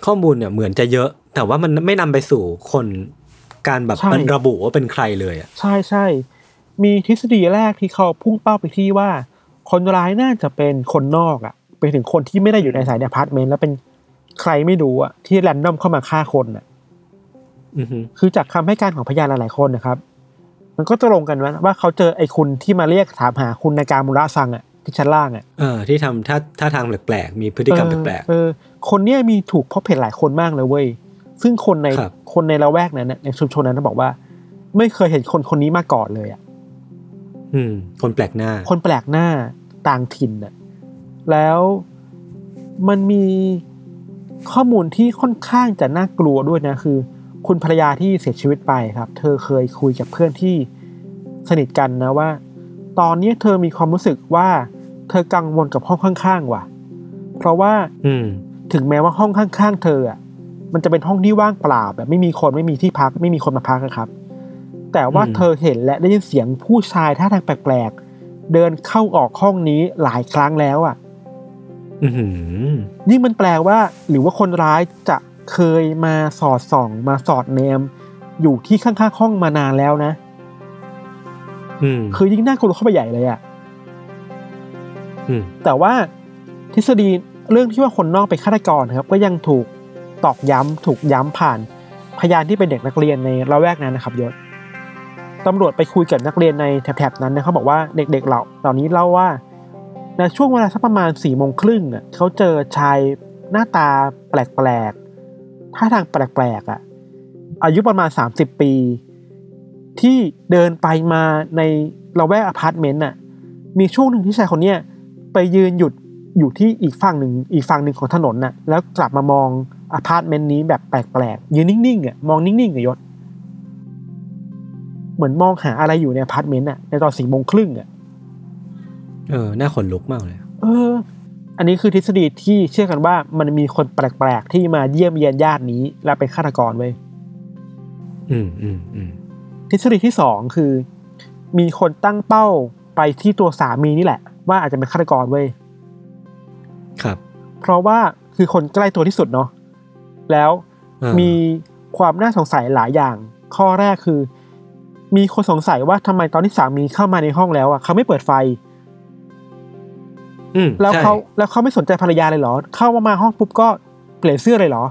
ข้อมูลเนี่ยเหมือนจะเยอะ แต่ว่ามันไม่นำไปสู่คนการแบบใช่มันระบุว่าเป็นใครเลยอะใช่ใช่มีทฤษฎีแรกที่เขาพุ่งเป้าไปที่ว่า คนร้ายน่าจะเป็นคนนอกอะ่ะหมายถึงคนที่ไม่ได้อยู่ในสายในอพาร์ตเมนต์แล้วเป็นใครไม่รู้อะ่ะที่ random เข้ามาฆ่าคนอะอือฮึคือจากคำให้การของพยานหลายๆคนนะครับ มันก็ตรงกันว่าว่าเขาเจอไอ้คุณที่มาเรียกถามหาคุณนากามุระซังอะ ที่ชั้นล่างอะเออที่ทำท่าท่าทางแปลกๆมีพฤติกรรมแปลกเออคนเนี้ยมีถูกพบเห็นหลายคนมากเลยเว้ยซึ่งคนในครับคนในละแวกนั้นน่ะในชุมชนนั้นนะบอกว่า ไม่เคยเห็นคนคนนี้มาก่อนเลยอะๆอืม คนแปลกหน้า คนแปลกหน้าต่างถิ่นน่ะ แล้วมันมีข้อมูลที่ค่อนข้างจะน่ากลัวด้วยนะคือ คุณภรรยาที่เสียชีวิตไปครับ เธอเคยคุยกับเพื่อนที่สนิทกันนะว่า ตอนนี้เธอมีความรู้สึกว่า เธอกังวลกับห้องข้างๆว่ะ เพราะว่า อืมถึงแม้ว่าห้องข้างๆ เธออะมันจะเป็นห้องที่ว่างเปล่าแบบไม่มีคนไม่มีที่พักไม่มีคนมาพักนะครับ แต่ว่าอืมเธอเห็นและได้ยินเสียงผู้ชายท่าทางแปลกๆ เดินเข้าออกห้องนี้หลายครั้งแล้วอะอือหือนี่มันแปลว่า หรือว่าคนร้ายจะเคยมาสอดส่อง มาสอดแนม อยู่ที่ข้างๆห้องมานานแล้วนะอืม คือยิ่งน่ากลัวเข้าไปใหญ่เลยอะอืมแต่ว่าทฤษฎีเรื่องที่ว่าคนนอกไปนฆาตกรครับ ก็ยังถูกตอกย้ำถูกย้ำผ่านพยานที่เป็นเด็กนักเรียนในละแวกนั้นนะครับยศตำรวจไปคุยกับนักเรียนในแถบๆนั้นนะเขาบอกว่าเด็กๆเหล่าเหล่านี้เล่าว่าในช่วงเวลาสักประมาณสี่โมงครึ่งอะเขาเจอชายหน้าตาแปลกๆท่าทางแปลกๆอะอายุประมาณสามสิบปี ที่เดินไปมาในละแวกอพาร์ตเมนต์น่ะมีช่วงหนึ่งที่ชายคนเนี้ยไปยืนหยุดอยู่ที่อีกฝั่งหนึ่งอีกฝั่งหนึ่งของถนนน่ะแล้วกลับมามองอพาร์ตเมนต์นี้แบบแปลกๆยืนนิ่งๆอะมองนิ่งๆอะยศเหมือนมองหาอะไรอยู่ในอพาร์ตเมนต์อะในตอนสี่โมงครึ่งอะเออน่าขนลุกมากเลย เออ อันนี้คือทฤษฎีที่เชื่อกันว่ามันมีคนแปลกๆที่มาเยี่ยมเยียนญาตินี้ แล้วเป็นฆาตกรเว้ยอืมอืมอืม ทฤษฎีที่สองคือ มีคนตั้งเป้าไปที่ตัวสามีนี่แหละ ว่าอาจจะเป็นฆาตกรเว้ยครับ เพราะว่าคือคนใกล้ตัวที่สุดเนาะแล้วอ่ามีความน่าสงสัยหลายอย่าง ข้อแรกคือ มีคนสงสัยว่าทำไมตอนที่สามีเข้ามาในห้องแล้วอะเขาไม่เปิดไฟอืมแล้วใช่เขาแล้วเขาไม่สนใจภรรยาเลยเหรอ เข้ามามาห้องปุ๊บก็เปลี่ยนเสื้อเลยเหรอ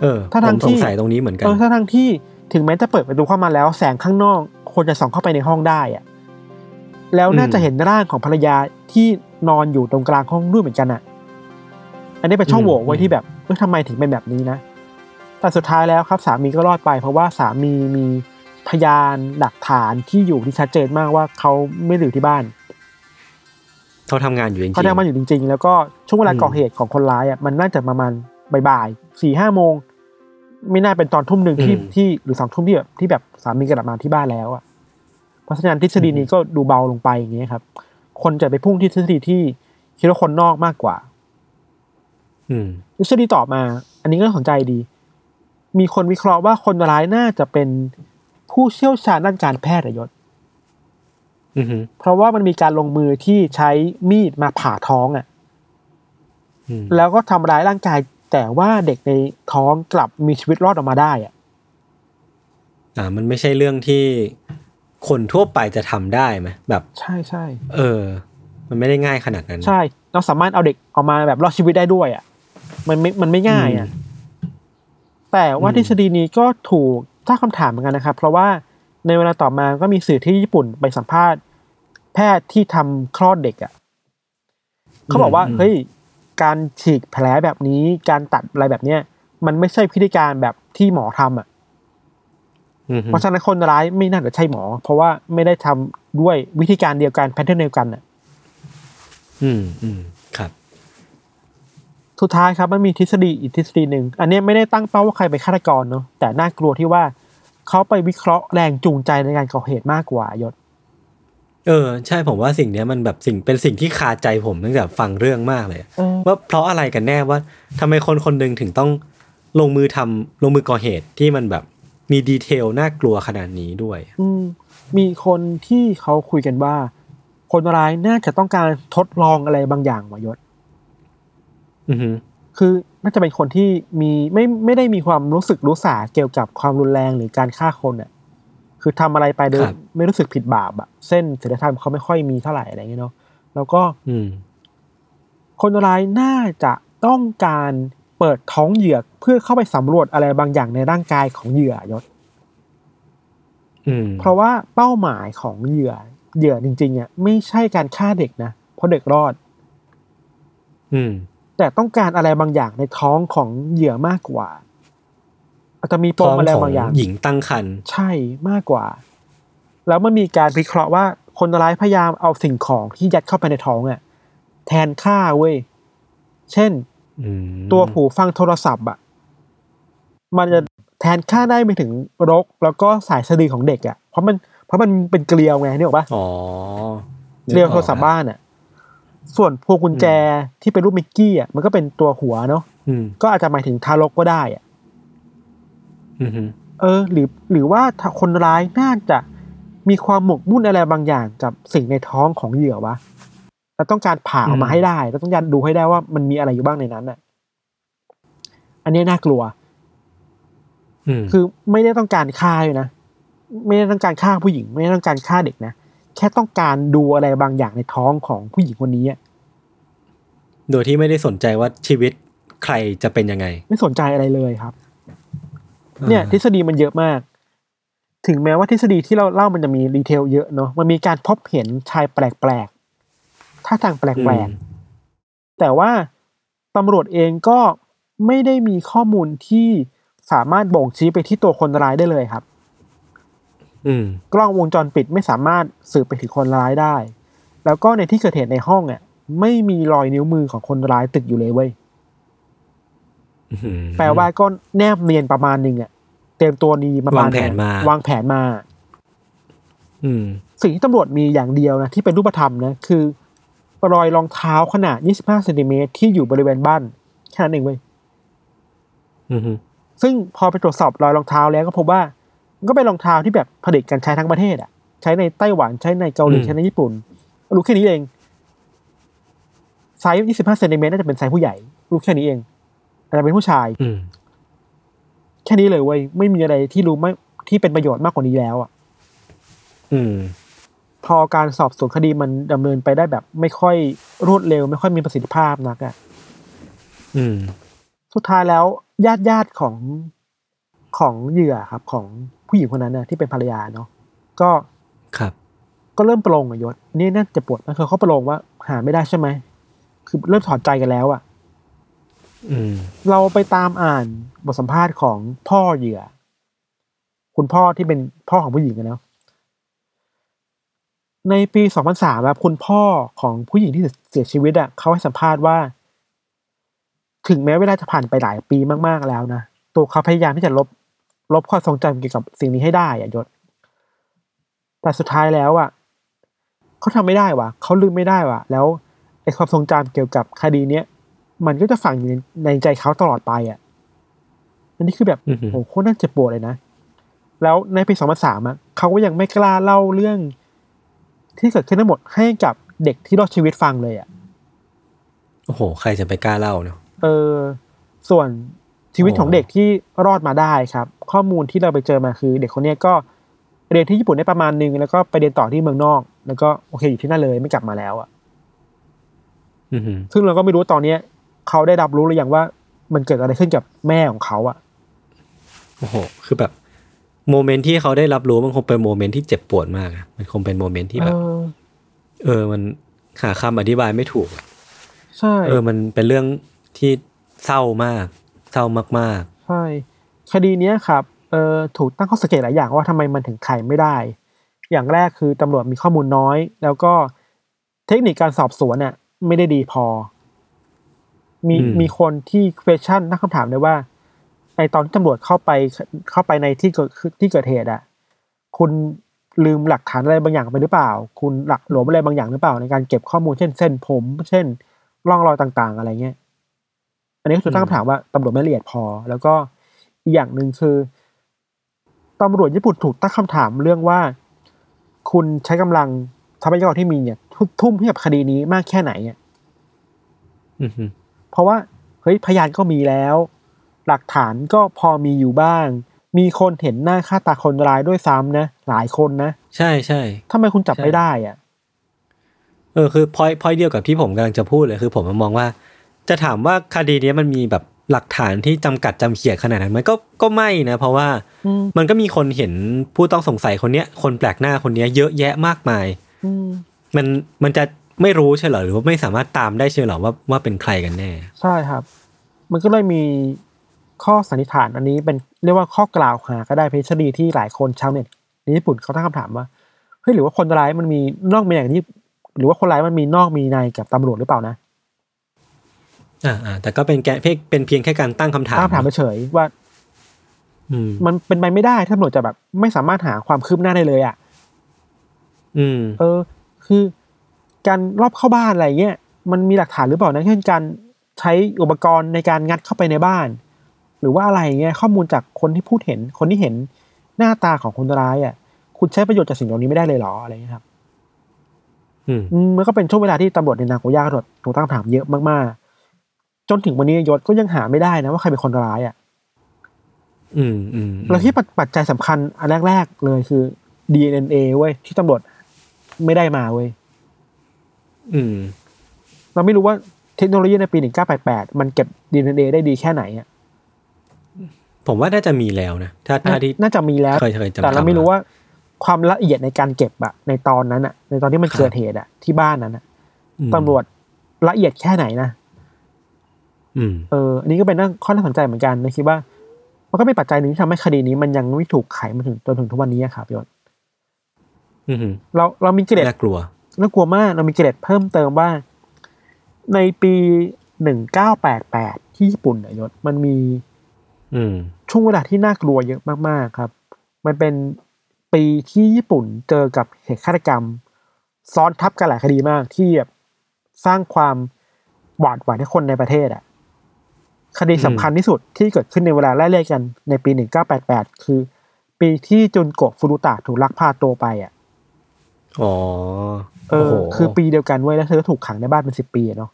เออถ้าผทางมที่สงสัยตรงนี้เหมือนกันเออถ้าทางที่ ถึงแม้จะเปิดประตูเข้ามาแล้ว แสงข้างนอกควรจะส่องเข้าไปในห้องได้อะแล้วน่าอืมจะเห็นร่างของภรรยาที่นอนอยู่ตรงกลางห้องด้วยเหมือนกันอะอันนี้เป็นช่องโหว่ไว้ที่แบบเออทำไมถึงเป็นแบบนี้นะ แต่สุดท้ายแล้วครับสามีก็รอดไป เพราะว่าสามีมีพยานหลักฐานที่อยู่ที่ชัดเจนมากว่าเขาไม่ได้อยู่ที่บ้านเขาทำงานอยู่จริงๆเขาได้มาอยู่จริง ๆ แล้วก็ช่วงเวลาอืมก่อเหตุของคนร้ายอะมันน่าจะประมาณบ่ายๆสี่ห้าโมง ไม่น่าเป็นตอนทุ่มหนึ่งที่ที่หรือสองทุ่มที่แบบที่แบบสามีกลับมาที่บ้านแล้วอะเพราะฉะนั้นทฤษฎีนี้ก็ดูเบาลงไปอย่างเงี้ยครับ คนจะไปพุ่งที่ทฤษฎีที่คิดว่าคนนอกมากกว่า อืมทฤษฎีต่อมา อันนี้ก็น่าสนใจดี มีคนวิเคราะห์ว่าคนร้ายน่าจะเป็นผู้เชี่ยวชาญด้านการแพทย์อะยศอือหือเพราะว่ามันมีการลงมือที่ใช้มีดมาผ่าท้องอะอืมแล้วก็ทำร้ายร่างกาย แต่ว่าเด็กในท้องกลับมีชีวิตรอดออกมาได้อะอ่ามันไม่ใช่เรื่องที่คนทั่วไปจะทำได้ไหมแบบ ใช่ใช่เออ มันไม่ได้ง่ายขนาดนั้น ใช่ เราสามารถเอาเด็กออกมาแบบรอดชีวิตได้ด้วยอะ มันไม่มันไม่ง่ายอะแต่ว่าอืมทฤษฎีนี้ก็ถูกตั้งคำถามเหมือนกันนะครับ เพราะว่าในเวลาต่อมาก็มีสื่อที่ญี่ปุ่นไปสัมภาษณ์ แพทย์ที่ทำคลอดเด็กอะเขาบอกว่าเฮ้ย การฉีกแผลแบบนี้การตัดอะไรแบบเนี้ยมันไม่ใช่พิธีการแบบที่หมอทำอะอือหือเพราะฉะนั้นคนร้ายไม่น่าจะใช่หมอ เพราะว่าไม่ได้ทำด้วยวิธีการเดียวกันแพทเทิร์นเดียวกันอะ อืมอืมครับสุดท้ายครับมันมีทฤษฎีอีกทฤษฎีหนึ่งอันเนี้ยไม่ได้ตั้งเป้าว่าใครเป็นฆาตกรเนาะแต่น่ากลัวที่ว่าเขาไปวิเคราะห์แรงจูงใจในการก่อเหตุมากกว่ายศ เออใช่ผมว่าสิ่งเนี้ยมันแบบสิ่งเป็นสิ่งที่คาใจผมตั้งแต่ฟังเรื่องมากเลยเออว่าเพราะอะไรกันแน่ว่าทำไมคนคนหนึ่งถึงต้องลงมือทำลงมือก่อเหตุที่มันแบบมีดีเทลน่ากลัวขนาดนี้ด้วย อืมมีคนที่เขาคุยกันว่า คนร้ายน่าจะต้องการทดลองอะไรบางอย่างวะยศอือหือคือน่าจะเป็นคนที่มีไม่ไม่ได้มีความรู้สึกรู้สาเกี่ยวกับความรุนแรงหรือการฆ่าคนอะ คือทำอะไรไปโดยไม่รู้สึกผิดบาปอะเส้นศีลธรรมเขาไม่ค่อยมีเท่าไหร่อะไรอย่างเงี้ยเนาะแล้วก็ อืมคนร้ายน่าจะต้องการเปิดท้องเหยื่อเพื่อเข้าไปสำรวจอะไรบางอย่างในร่างกายของเหยื่อยศอืมเพราะว่าเป้าหมายของเหยื่อ เหยื่อจริงๆอะไม่ใช่การฆ่าเด็กนะเพราะเด็กรอด อืม แต่ต้องการอะไรบางอย่างในท้องของเหยื่อมากกว่า อาจจะมีปท้อมงอะไรของบางอย่าง หญิงตั้งครรภ์ใช่มากกว่า แล้วมันมีการวิเคราะห์ว่าคนร้ายพยายามเอาสิ่งของที่ยัดเข้าไปในท้องอะ แทนค่าเว้ย เช่นอืมตัวหูฟังโทรศัพท์อะ มันจะแทนค่าได้ไปถึงรก แล้วก็สายสะดือของเด็กอะ่ะ เพราะมันเพราะมันเป็นเกลียวไงนี่หรอกปะอ๋อเกลียวโทรศัพท์บ้านอะ่ะ ส่วนพวงกุญแจที่เป็นรูปมิกกี้อะมันก็เป็นตัวหัวเนาะอืมก็อาจจะหมายถึงทารกก็ได้อะอืมฮึ เออ หรือหรือว่าถ้าคนร้ายน่าจะมีความหมกมุ่นอะไรบางอย่างกับสิ่งในท้องของเหยื่อวะเราต้องการผ่าออกมาให้ได้เราต้องการดูให้ได้ว่ามันมีอะไรอยู่บ้างในนั้นอะ อันนี้น่ากลัวอืมคือไม่ได้ต้องการฆ่าเลยนะไม่ได้ต้องการฆ่าผู้หญิง ไม่ได้ต้องการฆ่าเด็กนะแค่ต้องการดูอะไรบางอย่างในท้องของผู้หญิงคนนี้อะโดยที่ไม่ได้สนใจว่าชีวิตใครจะเป็นยังไง ไม่สนใจอะไรเลยครับ เนี่ยทฤษฎีมันเยอะมาก ถึงแม้ว่าทฤษฎีที่เราเล่ามันจะมีดีเทลเยอะเนาะมันมีการพบเห็นชายแปลกๆท่าทางแปลกๆแต่ว่าตำรวจเองก็ไม่ได้มีข้อมูลที่สามารถบ่งชี้ไปที่ตัวคนร้ายได้เลยครับอืมกล้องวงจรปิดไม่สามารถสืบไปถึงคนร้ายได้ แล้วก็ในที่เกิดเหตุในห้องอะไม่มีรอยนิ้วมือของคนร้ายติดอยู่เลยเว้ยอืม แปลว่าก็แนบเนียนประมาณหนึ่งอะเตรียมตัวดีประมาณวางแผนมาวางแผนมา อืม สิ่งที่ตำรวจมีอย่างเดียวนะที่เป็นรูปธรรมนะคือรอยรองเท้าขนาด 25เซนติเมตรที่อยู่บริเวณบ้านแค่นั้นเองเว้ยอืมฮึซึ่งพอไปตรวจสอบรอยรองเท้าแล้วก็พบว่ามันก็เป็นรองเท้าที่แบบผลิตกันใช้ทั้งประเทศอะ ใช้ในไต้หวันใช้ในเกาหลีใช้ในญี่ปุ่น รู้แค่นี้เอง ไซส์ 25เซนติเมตรน่าจะเป็นไซส์ผู้ใหญ่ รู้แค่นี้เอง อาจจะเป็นผู้ชาย อืมแค่นี้เลยเว้ยไม่มีอะไรที่รู้ไม่ที่เป็นประโยชน์มากกว่านี้แล้วอะ อืม พอการสอบสวนคดีมันดำเนินไปได้แบบ ไม่ค่อยรวดเร็ว ไม่ค่อยมีประสิทธิภาพนักอะอืม สุดท้ายแล้วญาติญาติของของเหยื่อครับ ของผู้หญิงคนนั้นน่ะที่เป็นภรรยาเนาะก็ครับ ก็เริ่มประโลงอะยศนี่น่าจะปวดนะคือเขาประโลงว่า หาไม่ได้ใช่ไหมคือเริ่มถอดใจกันแล้วอะอืม เราไปตามอ่านบทสัมภาษณ์ของพ่อเหยื่อ คุณพ่อที่เป็นพ่อของผู้หญิงอะเนาะในปีสองพันสามครับคุณพ่อของผู้หญิงที่เสียชีวิตอะเขาให้สัมภาษณ์ว่า ถึงแม้เวลาจะผ่านไปหลายปีมากๆแล้วนะตัวเขาพยายามที่จะลบลบความทรงจำเกี่ยวกับสิ่งนี้ให้ได้อะยศแต่สุดท้ายแล้วอะเขาทำไม่ได้ว่ะเขาลืมไม่ได้ว่ะ แล้วไอ้ความทรงจำเกี่ยวกับคดีเนี้ย มันก็จะฝังอยู่ในในใจเขาตลอดไปอะอันนี้คือแบบอือหือโอ้โหโคตรน่าเจ็บปวดเลยนะ แล้วในปีสองพันสามอะเขาก็ยังไม่กล้าเล่าเรื่อง ที่เกิดขึ้นทั้งหมดให้กับเด็กที่รอดชีวิตฟังเลยอะโอ้โห ใครจะไปกล้าเล่าเนาะเออ ส่วนชีวิตของโอ้เด็กที่รอดมาได้ครับ ข้อมูลที่เราไปเจอมาคือ เด็กคนเนี้ยก็เรียนที่ญี่ปุ่นได้ประมาณนึง แล้วก็ไปเรียนต่อที่เมืองนอก แล้วก็โอเคอยู่ที่นั่นเลยไม่กลับมาแล้วอะอืมฮึซึ่งเราก็ไม่รู้ว่าตอนเนี้ย เขาได้รับรู้หรือยังว่า มันเกิดอะไรขึ้นกับแม่ของเขาอะโอ้โห คือแบบ moment ที่เขาได้รับรู้มันคงเป็น moment ที่เจ็บปวดมากอะมันคงเป็น moment ที่แบบ เออเออมันหาคำอธิบายไม่ถูกอะใช่ เออ มันเป็นเรื่องที่เศร้ามาก เศร้ามากใช่ คดีเนี้ยครับ เออถูกตั้งข้อสังเกตหลายอย่างว่าทำไมมันถึงไขไม่ได้ อย่างแรกคือตำรวจมีข้อมูลน้อย แล้วก็เทคนิคการสอบสวนเนี่ยไม่ได้ดีพอ มีมีคนที่ question ตั้งคำถามเลยว่าไอตอนที่ตำรวจเข้าไปเข้าไปในที่เกิดที่เกิดเหตุอะ คุณลืมหลักฐานอะไรบางอย่างไปหรือเปล่า คุณหลักหลวมอะไรบางอย่างหรือเปล่า ในการเก็บข้อมูลเช่นเส้นผม เช่นร่องรอยต่าง ๆ อะไรเงี้ย อันนี้ก็ถูกตั้งคำถามว่าตำรวจไม่ละเอียดพอ แล้วก็อีกอย่างหนึ่งคือตำรวจญี่ปุ่นถูกตั้งคำถามเรื่องว่า คุณใช้กำลังทรัพยากรที่มีเนี่ยทุ่มทุ่มให้กับคดีนี้มากแค่ไหนอะๆอืมฮึเพ ราะว่าเฮ้ยพยานก็มีแล้ว หลักฐานก็พอมีอยู่บ้าง มีคนเห็นหน้าค่าตาคนร้ายด้วยซ้ำนะหลายคนนะ ใช่ใช่ทำไมคุณจับใช่ไม่ได้อะเออคือพอยพอยเดียวกับที่ผมกำลังจะพูดเลยคือ ผมมองว่า จะถามว่าคดีเนี้ยมันมีแบบหลักฐานที่จำกัดจำเขียดขนาดนั้นไหมันก็ก็ไม่นะ เพราะว่าอืมมันก็มีคนเห็นผู้ต้องสงสัยคนเนี้ย คนแปลกหน้าคนเนี้ย เยอะแยะมากมายอืมมันมันจะ ไม่รู้ใช่เหรอหรือว่าไม่สามารถตามได้ใช่เหรอว่าว่าเป็นใครกันแน่ ใช่ครับ มันก็เลยมีข้อสันนิษฐานอันนี้เป็นเรียกว่าข้อกล่าวหาก็ได้เป็นทฤษฎีที่หลายคนชาวเน็ตในญี่ปุ่นเขาตั้งคำถามว่าเฮ้ยหรือว่าคนร้ายมันมีนอกมีอย่างที่หรือว่าคนร้ายมันมีนอกมีในกับตำรวจหรือเปล่านะอ่าอ่าแต่ก็เป็นแกเป็นเป็นเพียงแค่การตั้งคำถามตั้งคำถามเฉยๆว่า อืม มันเป็นไปไม่ได้ที่ตำรวจจะแบบ ไม่สามารถหาความคืบหน้าได้เลย อะ อืม เออ คือ การรอบเข้าบ้านอะไรเงี้ยมันมีหลักฐานหรือเปล่านะเช่นการใช้อุปกรณ์ในการงัดเข้าไปในบ้าน หรือว่าอะไรเงี้ยข้อมูลจากคนที่พูดเห็นคนที่เห็นหน้าตาของคนร้ายอะ คุณใช้ประโยชน์จากสิ่งเหล่านี้ไม่ได้เลยเหรออะไรเงี้ยครับอืมอืมมันก็เป็นช่วงเวลาที่ตำรวจในนาโกย่าถูกถูกตั้งคำถามเยอะมากๆ จนถึงวันนี้ยศก็ยังหาไม่ได้นะว่าใครเป็นคนร้ายอะ อืมอืมแล้วที่ปัจปัจจัยสำคัญอันแรก ๆ เลยคือ DNA เว้ยที่ตำรวจไม่ได้มาเว้ย อืม เราไม่รู้ว่าเทคโนโลยีในปี 1988 มันเก็บ DNA ได้ดีแค่ไหนอะผมว่าน่าจะมีแล้วนะถ้าถ้าที่น่าจะมีแล้วเคยเคยจำแต่เราไม่รู้ทำมาว่าความละเอียดในการเก็บอะในตอนนั้นอะในตอนที่มันครับเกิดเหตุอะที่บ้านนั้นอะอืมตำรวจละเอียดแค่ไหนนะอืมเออ อันนี้ก็เป็นเรื่องข้อน่าสนใจเหมือนกันนะคิดว่า มันก็เป็นปัจจัยหนึ่งที่ทำให้คดีนี้ มันยังไม่ถูกไขมาถึงจนถึงทุกวันนี้อะครับพี่ยศอืมเราเรามีเกร็ดน่ากลัว น่ากลัวมากเรามีเกร็ดเพิ่มเติมว่า ในปีหนึ่งเก้าแปดแปดที่ญี่ปุ่นเนี่ยยศมันมีอืมช่วงเวลาที่น่ากลัวเยอะมากๆครับ มันเป็นปีที่ญี่ปุ่นเจอกับเหตุฆาตกรรม ซ้อนทับกันหลายคดีมากที่แบบสร้างความหวาดหวั่นให้คนในประเทศอะคดีสำคัญที่สุดที่เกิดขึ้นในเวลาไล่เลี่ยกันในปี 1988 คือ ปีที่จุนโกะฟุรุตะถูกลักพาตัวไปอะ อ๋อ เอโอ้อโหคือปีเดียวกันเว้ยแล้วเธอก็ถูกขังในบ้านเป็นสิบปีอะเนาะ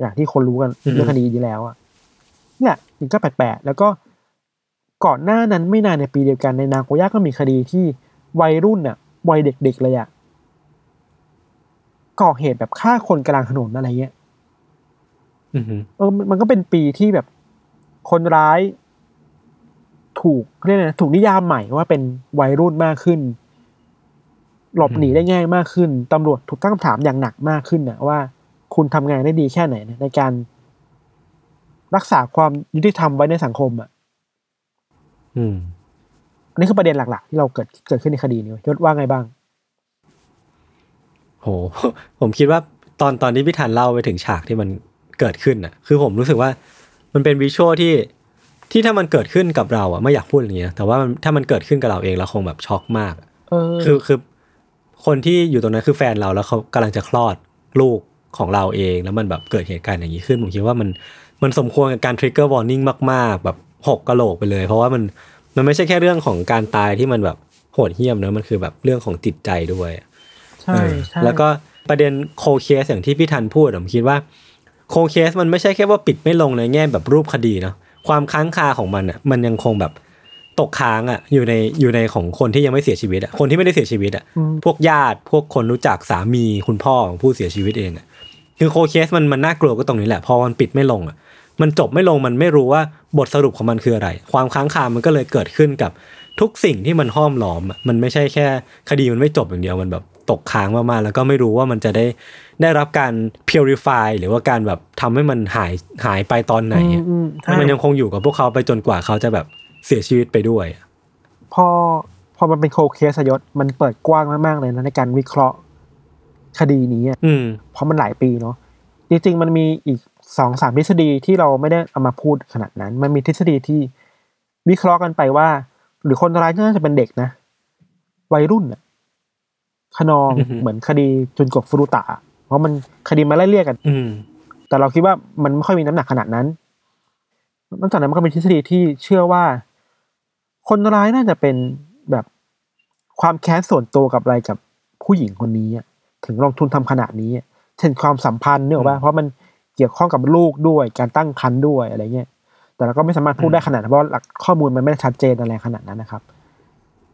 อย่างที่คนรู้กันอือฮึเรื่องคดีนี้แล้วอะเนี่ยหนึ่งก็แปดแปดแล้วก็ก่อนหน้านั้นไม่นานในปีเดียวกันในนาโกย่าก็มีคดีที่วัยรุ่นอะ วัยเด็กๆเลยอะก่อเหตุแบบฆ่าคนกลางถนนอะไรเงี้ยอืมเออมันมันก็เป็นปีที่แบบคนร้าย ถูกเรียกอะไรนะถูกนิยามใหม่ว่าเป็นวัยรุ่นมากขึ้น หลบหนีได้ง่ายมากขึ้นตำรวจถูกตั้งคำถามอย่างหนักมากขึ้นนะว่า คุณทำงานได้ดีแค่ไหนนะในการรักษาความยุติธรรมไว้ในสังคมอะ อืม อันนี้คือประเด็นหลัก ๆ ที่เราเกิดเกิดขึ้นในคดีนี้ยศว่าไงบ้าง โห ผมคิดว่าตอนตอนที่พี่ธันเล่าไปถึงฉากที่มันเกิดขึ้นอะ คือผมรู้สึกว่ามันเป็นวิชวลที่ที่ถ้ามันเกิดขึ้นกับเราอะไม่อยากพูดอย่างนี้นะแต่ว่ามันถ้ามันเกิดขึ้นกับเราเองเราคงแบบช็อกมากอะเออ คือคือ คนที่อยู่ตรงนั้นคือแฟนเราแล้วเขากำลังจะคลอดลูกของเราเอง แล้วมันแบบเกิดเหตุการณ์อย่างนี้ขึ้นผมคิดว่ามันมันสมควรกับการ trigger warning มาก ๆ แบบหกกะโหลกไปเลย เพราะว่ามันมันไม่ใช่แค่เรื่องของการตายที่มันแบบโหดเหี้ยมเนอะมันคือแบบเรื่องของจิตใจด้วยใช่เออใช่แล้วก็ประเด็น cold case อย่างที่พี่ทันพูดผมคิดว่า cold case มันไม่ใช่แค่ว่าปิดไม่ลงในแง่แบบรูปคดีเนาะความค้างคาของมันอะมันยังคงแบบ ตกค้างอะอยู่ในอยู่ในของคนที่ยังไม่เสียชีวิตอะคนที่ไม่ได้เสียชีวิตอะอืมพวกญาติพวกคนรู้จักสามีคุณพ่อของผู้เสียชีวิตเองอะคือ cold case มันมันน่ากลัวก็ตรงนี้แหละพอมันปิดไม่ลงอะมันจบไม่ลงมันไม่รู้ว่าบทสรุปของมันคืออะไร ความค้างคามันก็เลยเกิดขึ้นกับทุกสิ่งที่มันห้อมล้อมอะมันไม่ใช่แค่ คดีมันไม่จบอย่างเดียวมันแบบตกค้างมากๆแล้วก็ไม่รู้ว่ามันจะได้ได้รับการ purify หรือว่าการแบบทำให้มันหายหายไปตอนไหนอะอืมใช่มันยังคงอยู่กับพวกเขาไปจนกว่าเขาจะแบบ เสียชีวิตไปด้วยอะพอพอมันเป็นโคเคสอะยศมันเปิดกว้างมากๆเลยนะในการวิเคราะห์คดีนี้อะอืมเพราะมันหลายปีเนาะจริงๆมันมีอีกสองสามทฤษฎีที่เราไม่ได้เอามาพูดขนาดนั้น มันมีทฤษฎีที่วิเคราะห์กันไปว่า หรือคนร้ายน่าจะเป็นเด็กนะ วัยรุ่นอะขนองอือฮึเหมือนคดีจุนกบฟุรุตะอะเพราะมันคดีมาไล่เรียกกัน อืมแต่เราคิดว่ามันไม่ค่อยมีน้ำหนักขนาดนั้นนอกจากนั้นมันก็มีทฤษฎีที่เชื่อว่า คนร้ายน่าจะเป็นแบบความแค้นส่วนตัวกับอะไรกับผู้หญิงคนนี้อะถึงลงทุนทำขนาดนี้อะเช่นความสัมพันธ์เนี่ยหรอกป่ะเพราะมันเกี่ยวข้องกับลูกด้วยการตั้งครรภ์ด้วยอะไรเงี้ยแต่เราก็ไม่สามารถพูดได้ขนาดนั้นเพราะหลักข้อมูลมันไม่ได้ชัดเจนอะไรขนาดนั้นนะครับ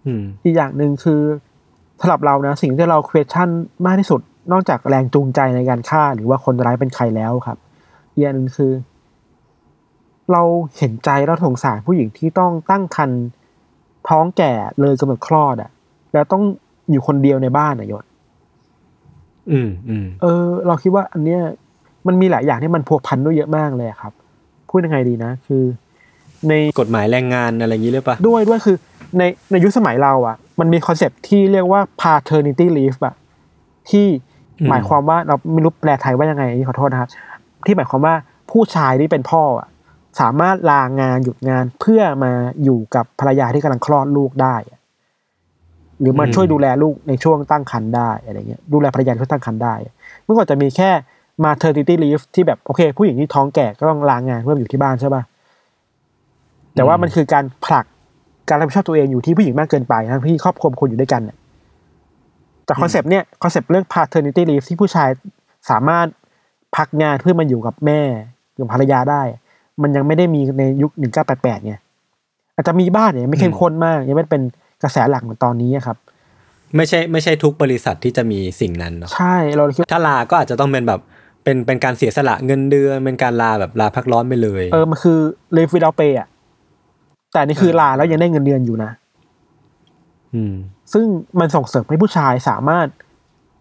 อืมอีกอย่างหนึ่งคือสำหรับเรานะสิ่งที่เรา question มากที่สุด นอกจากแรงจูงใจในการฆ่า หรือว่าคนร้ายเป็นใครแล้วครับอีกอย่างหนึ่งคือ เราเห็นใจเราสงสารผู้หญิงที่ต้องตั้งครรภ์ ท้องแก่เลยกำหนดคลอดอะ่ะ แล้วต้องอยู่คนเดียวในบ้านอะยศอืมอืมเออ เราคิดว่า อันเนี้ยมันมีหลายอย่างที่มันพัวพันด้วยเยอะมากเลยอะครับ พูดยังไงดีนะ คือ ในกฎหมายแรงงานอะไรอย่างนี้หรือเปล่าด้วยด้วยคือ ในในยุคสมัยเราอะ มันมีคอนเซปต์ที่เรียกว่า paternity leave อะที่อืมหมายความว่าเราไม่รู้แปลไทยว่ายังไงอันนี้ขอโทษนะครับ ที่หมายความว่าผู้ชายที่เป็นพ่ออะ สามารถลางานหยุดงานเพื่อมาอยู่กับภรรยาที่กำลังคลอดลูกได้ หรือมาช่วยดูแลลูกในช่วงตั้งครรภ์ได้อะไรเงี้ยดูแลภรรยาในช่วงตั้งครรภ์ได้ เมื่อก่อนจะมีแค่มา maternity leave ที่แบบโอเค ผู้หญิงที่ท้องแก่ก็ต้องลางานเพื่ออยู่ที่บ้านใช่ป่ะแต่ว่ามันคือการผลักการรับผิดชอบตัวเองอยู่ที่ผู้หญิงมากเกินไปทั้งที่ครอบครัวคนอยู่ด้วยกันน่ะแต่ concept เนี่ย concept เรื่อง paternity leave ที่ผู้ชายสามารถพักงานเพื่อมาอยู่กับแม่หรือภรรยาได้ มันยังไม่ได้มีในยุคหนึ่งเก้าแปดแปดไงอาจจะมีบ้างเนี่ยไม่เข้มข้นมาก ยังไม่เป็นกระแสหลักเหมือนตอนนี้อะครับ ไม่ใช่ไม่ใช่ทุกบริษัทที่จะมีสิ่งนั้นเนาะใช่เราเลยคิดว่าถ้าลาก็อาจจะต้องเป็นแบบเป็นเป็นการเสียสละเงินเดือนเป็นการลาแบบลาพักร้อนไปเลย เออมันคือ live without pay อะแต่นี่คือลาแล้วยังได้เงินเดือนอยู่นะ อืม ซึ่งมันส่งเสริมให้ผู้ชายสามารถ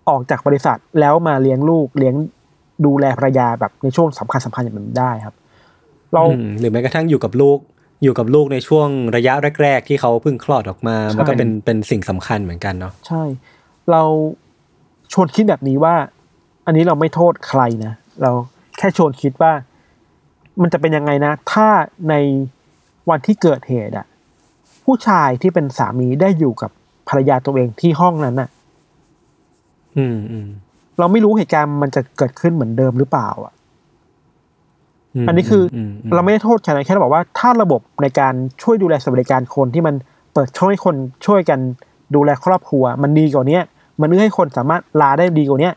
ออกจากบริษัทแล้วมาเลี้ยงลูกเลี้ยงดูแลภรรยาแบบในช่วงสำคัญสำคัญอย่างนั้นได้ครับ เราอืมหรือแม้กระทั่งอยู่กับลูก อยู่กับลูกในช่วงระยะแรก ๆ ที่เขาเพิ่งคลอดออกมา มันก็เป็นเป็นสิ่งสำคัญเหมือนกันเนาะใช่ เราชวนคิดแบบนี้ว่า อันนี้เราไม่โทษใครนะเราแค่ชวนคิดว่า มันจะเป็นยังไงนะ ถ้าในวันที่เกิดเหตุอะผู้ชายที่เป็นสามีได้อยู่กับภรรยาตัวเองที่ห้องนั้นน่ะอืมอืมเราไม่รู้เหตุการณ์มันจะเกิดขึ้นเหมือนเดิมหรือเปล่า อะม อันนี้คืออมอืมเราไม่ได้โทษใครนะแค่เราบอกว่าถ้าระบบในการช่วยดูแลสวัสดิการคนที่มันเปิดช่องให้คนช่วยกันดูแลครอบครัว มันดีกว่าเนี้ย มันเอื้อให้คนสามารถลาได้ดีกว่าเนี้ย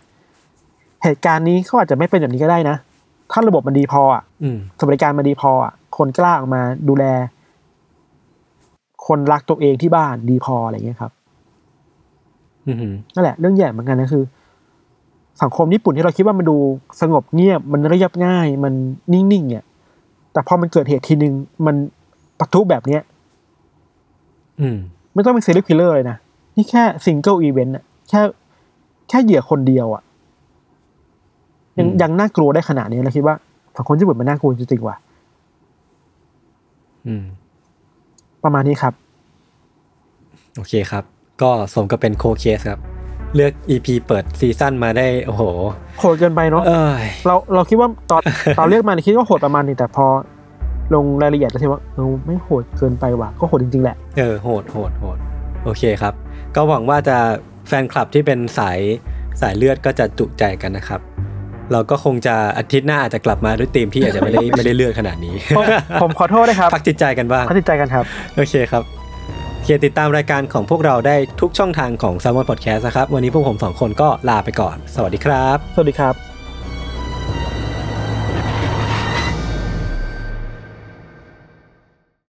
เหตุการณ์นี้เขาอาจจะไม่เป็นแบบนี้ก็ได้นะ ถ้าระบบมันดีพออะอืมสวัสดิการมันดีพออะคนกล้าออกมาดูแล คนรักตัวเองที่บ้านดีพออะไรอย่างเงี้ยครับอืมนั่นแหละ เรื่องใหญ่เหมือนกันนะคือ สังคมญี่ปุ่นที่เราคิดว่ามันดูสงบเงียบมันเรียบง่าย มันนิ่งๆเนี่ย แต่พอมันเกิดเหตุทีนึงมันปะทุแบบเนี้ย อืม ไม่ต้องเป็น serial killer เลยนะนี่แค่ single event อะแค่แค่เหยื่อคนเดียวอะยังอืมยังน่ากลัวได้ขนาดนี้เราคิดว่าสังคมญี่ปุ่นมันน่ากลัวจริงๆว่ะอืม ประมาณนี้ครับ โอเคครับ ก็สมกับเป็น cold case ครับ เลือก EP เปิด season มาได้ โอ้โห โหดเกินไปเนาะเอ้ยเราเราคิดว่าตอนตอนเลือกมาเนี่ยคิดว่าโหดประมาณนึงแต่พอลงรายละเอียดแล้วคิดว่าเออไม่โหดเกินไปว่ะก็โหดจริงๆแหละ เออโหดโหดโหดโอเคครับ ก็หวังว่าจะแฟนคลับที่เป็นสายสายเลือดก็จะจุใจกันนะครับ เราก็คงจะอาทิตย์หน้าอาจจะกลับมาด้วยธีมที่อาจจะไม่ได้ไม่ได้เลือดขนาดนี้ผมผมขอโทษนะครับพักจิตใจกันบ้างพักจิตใจกันครับ โอเคครับ เคียร์ติดตามรายการของพวกเราได้ทุกช่องทางของ s ซ l m o n Podcast นะครับ วันนี้พวกผมสองคนก็ลาไปก่อน สวัสดีครับ สวัสดีครับ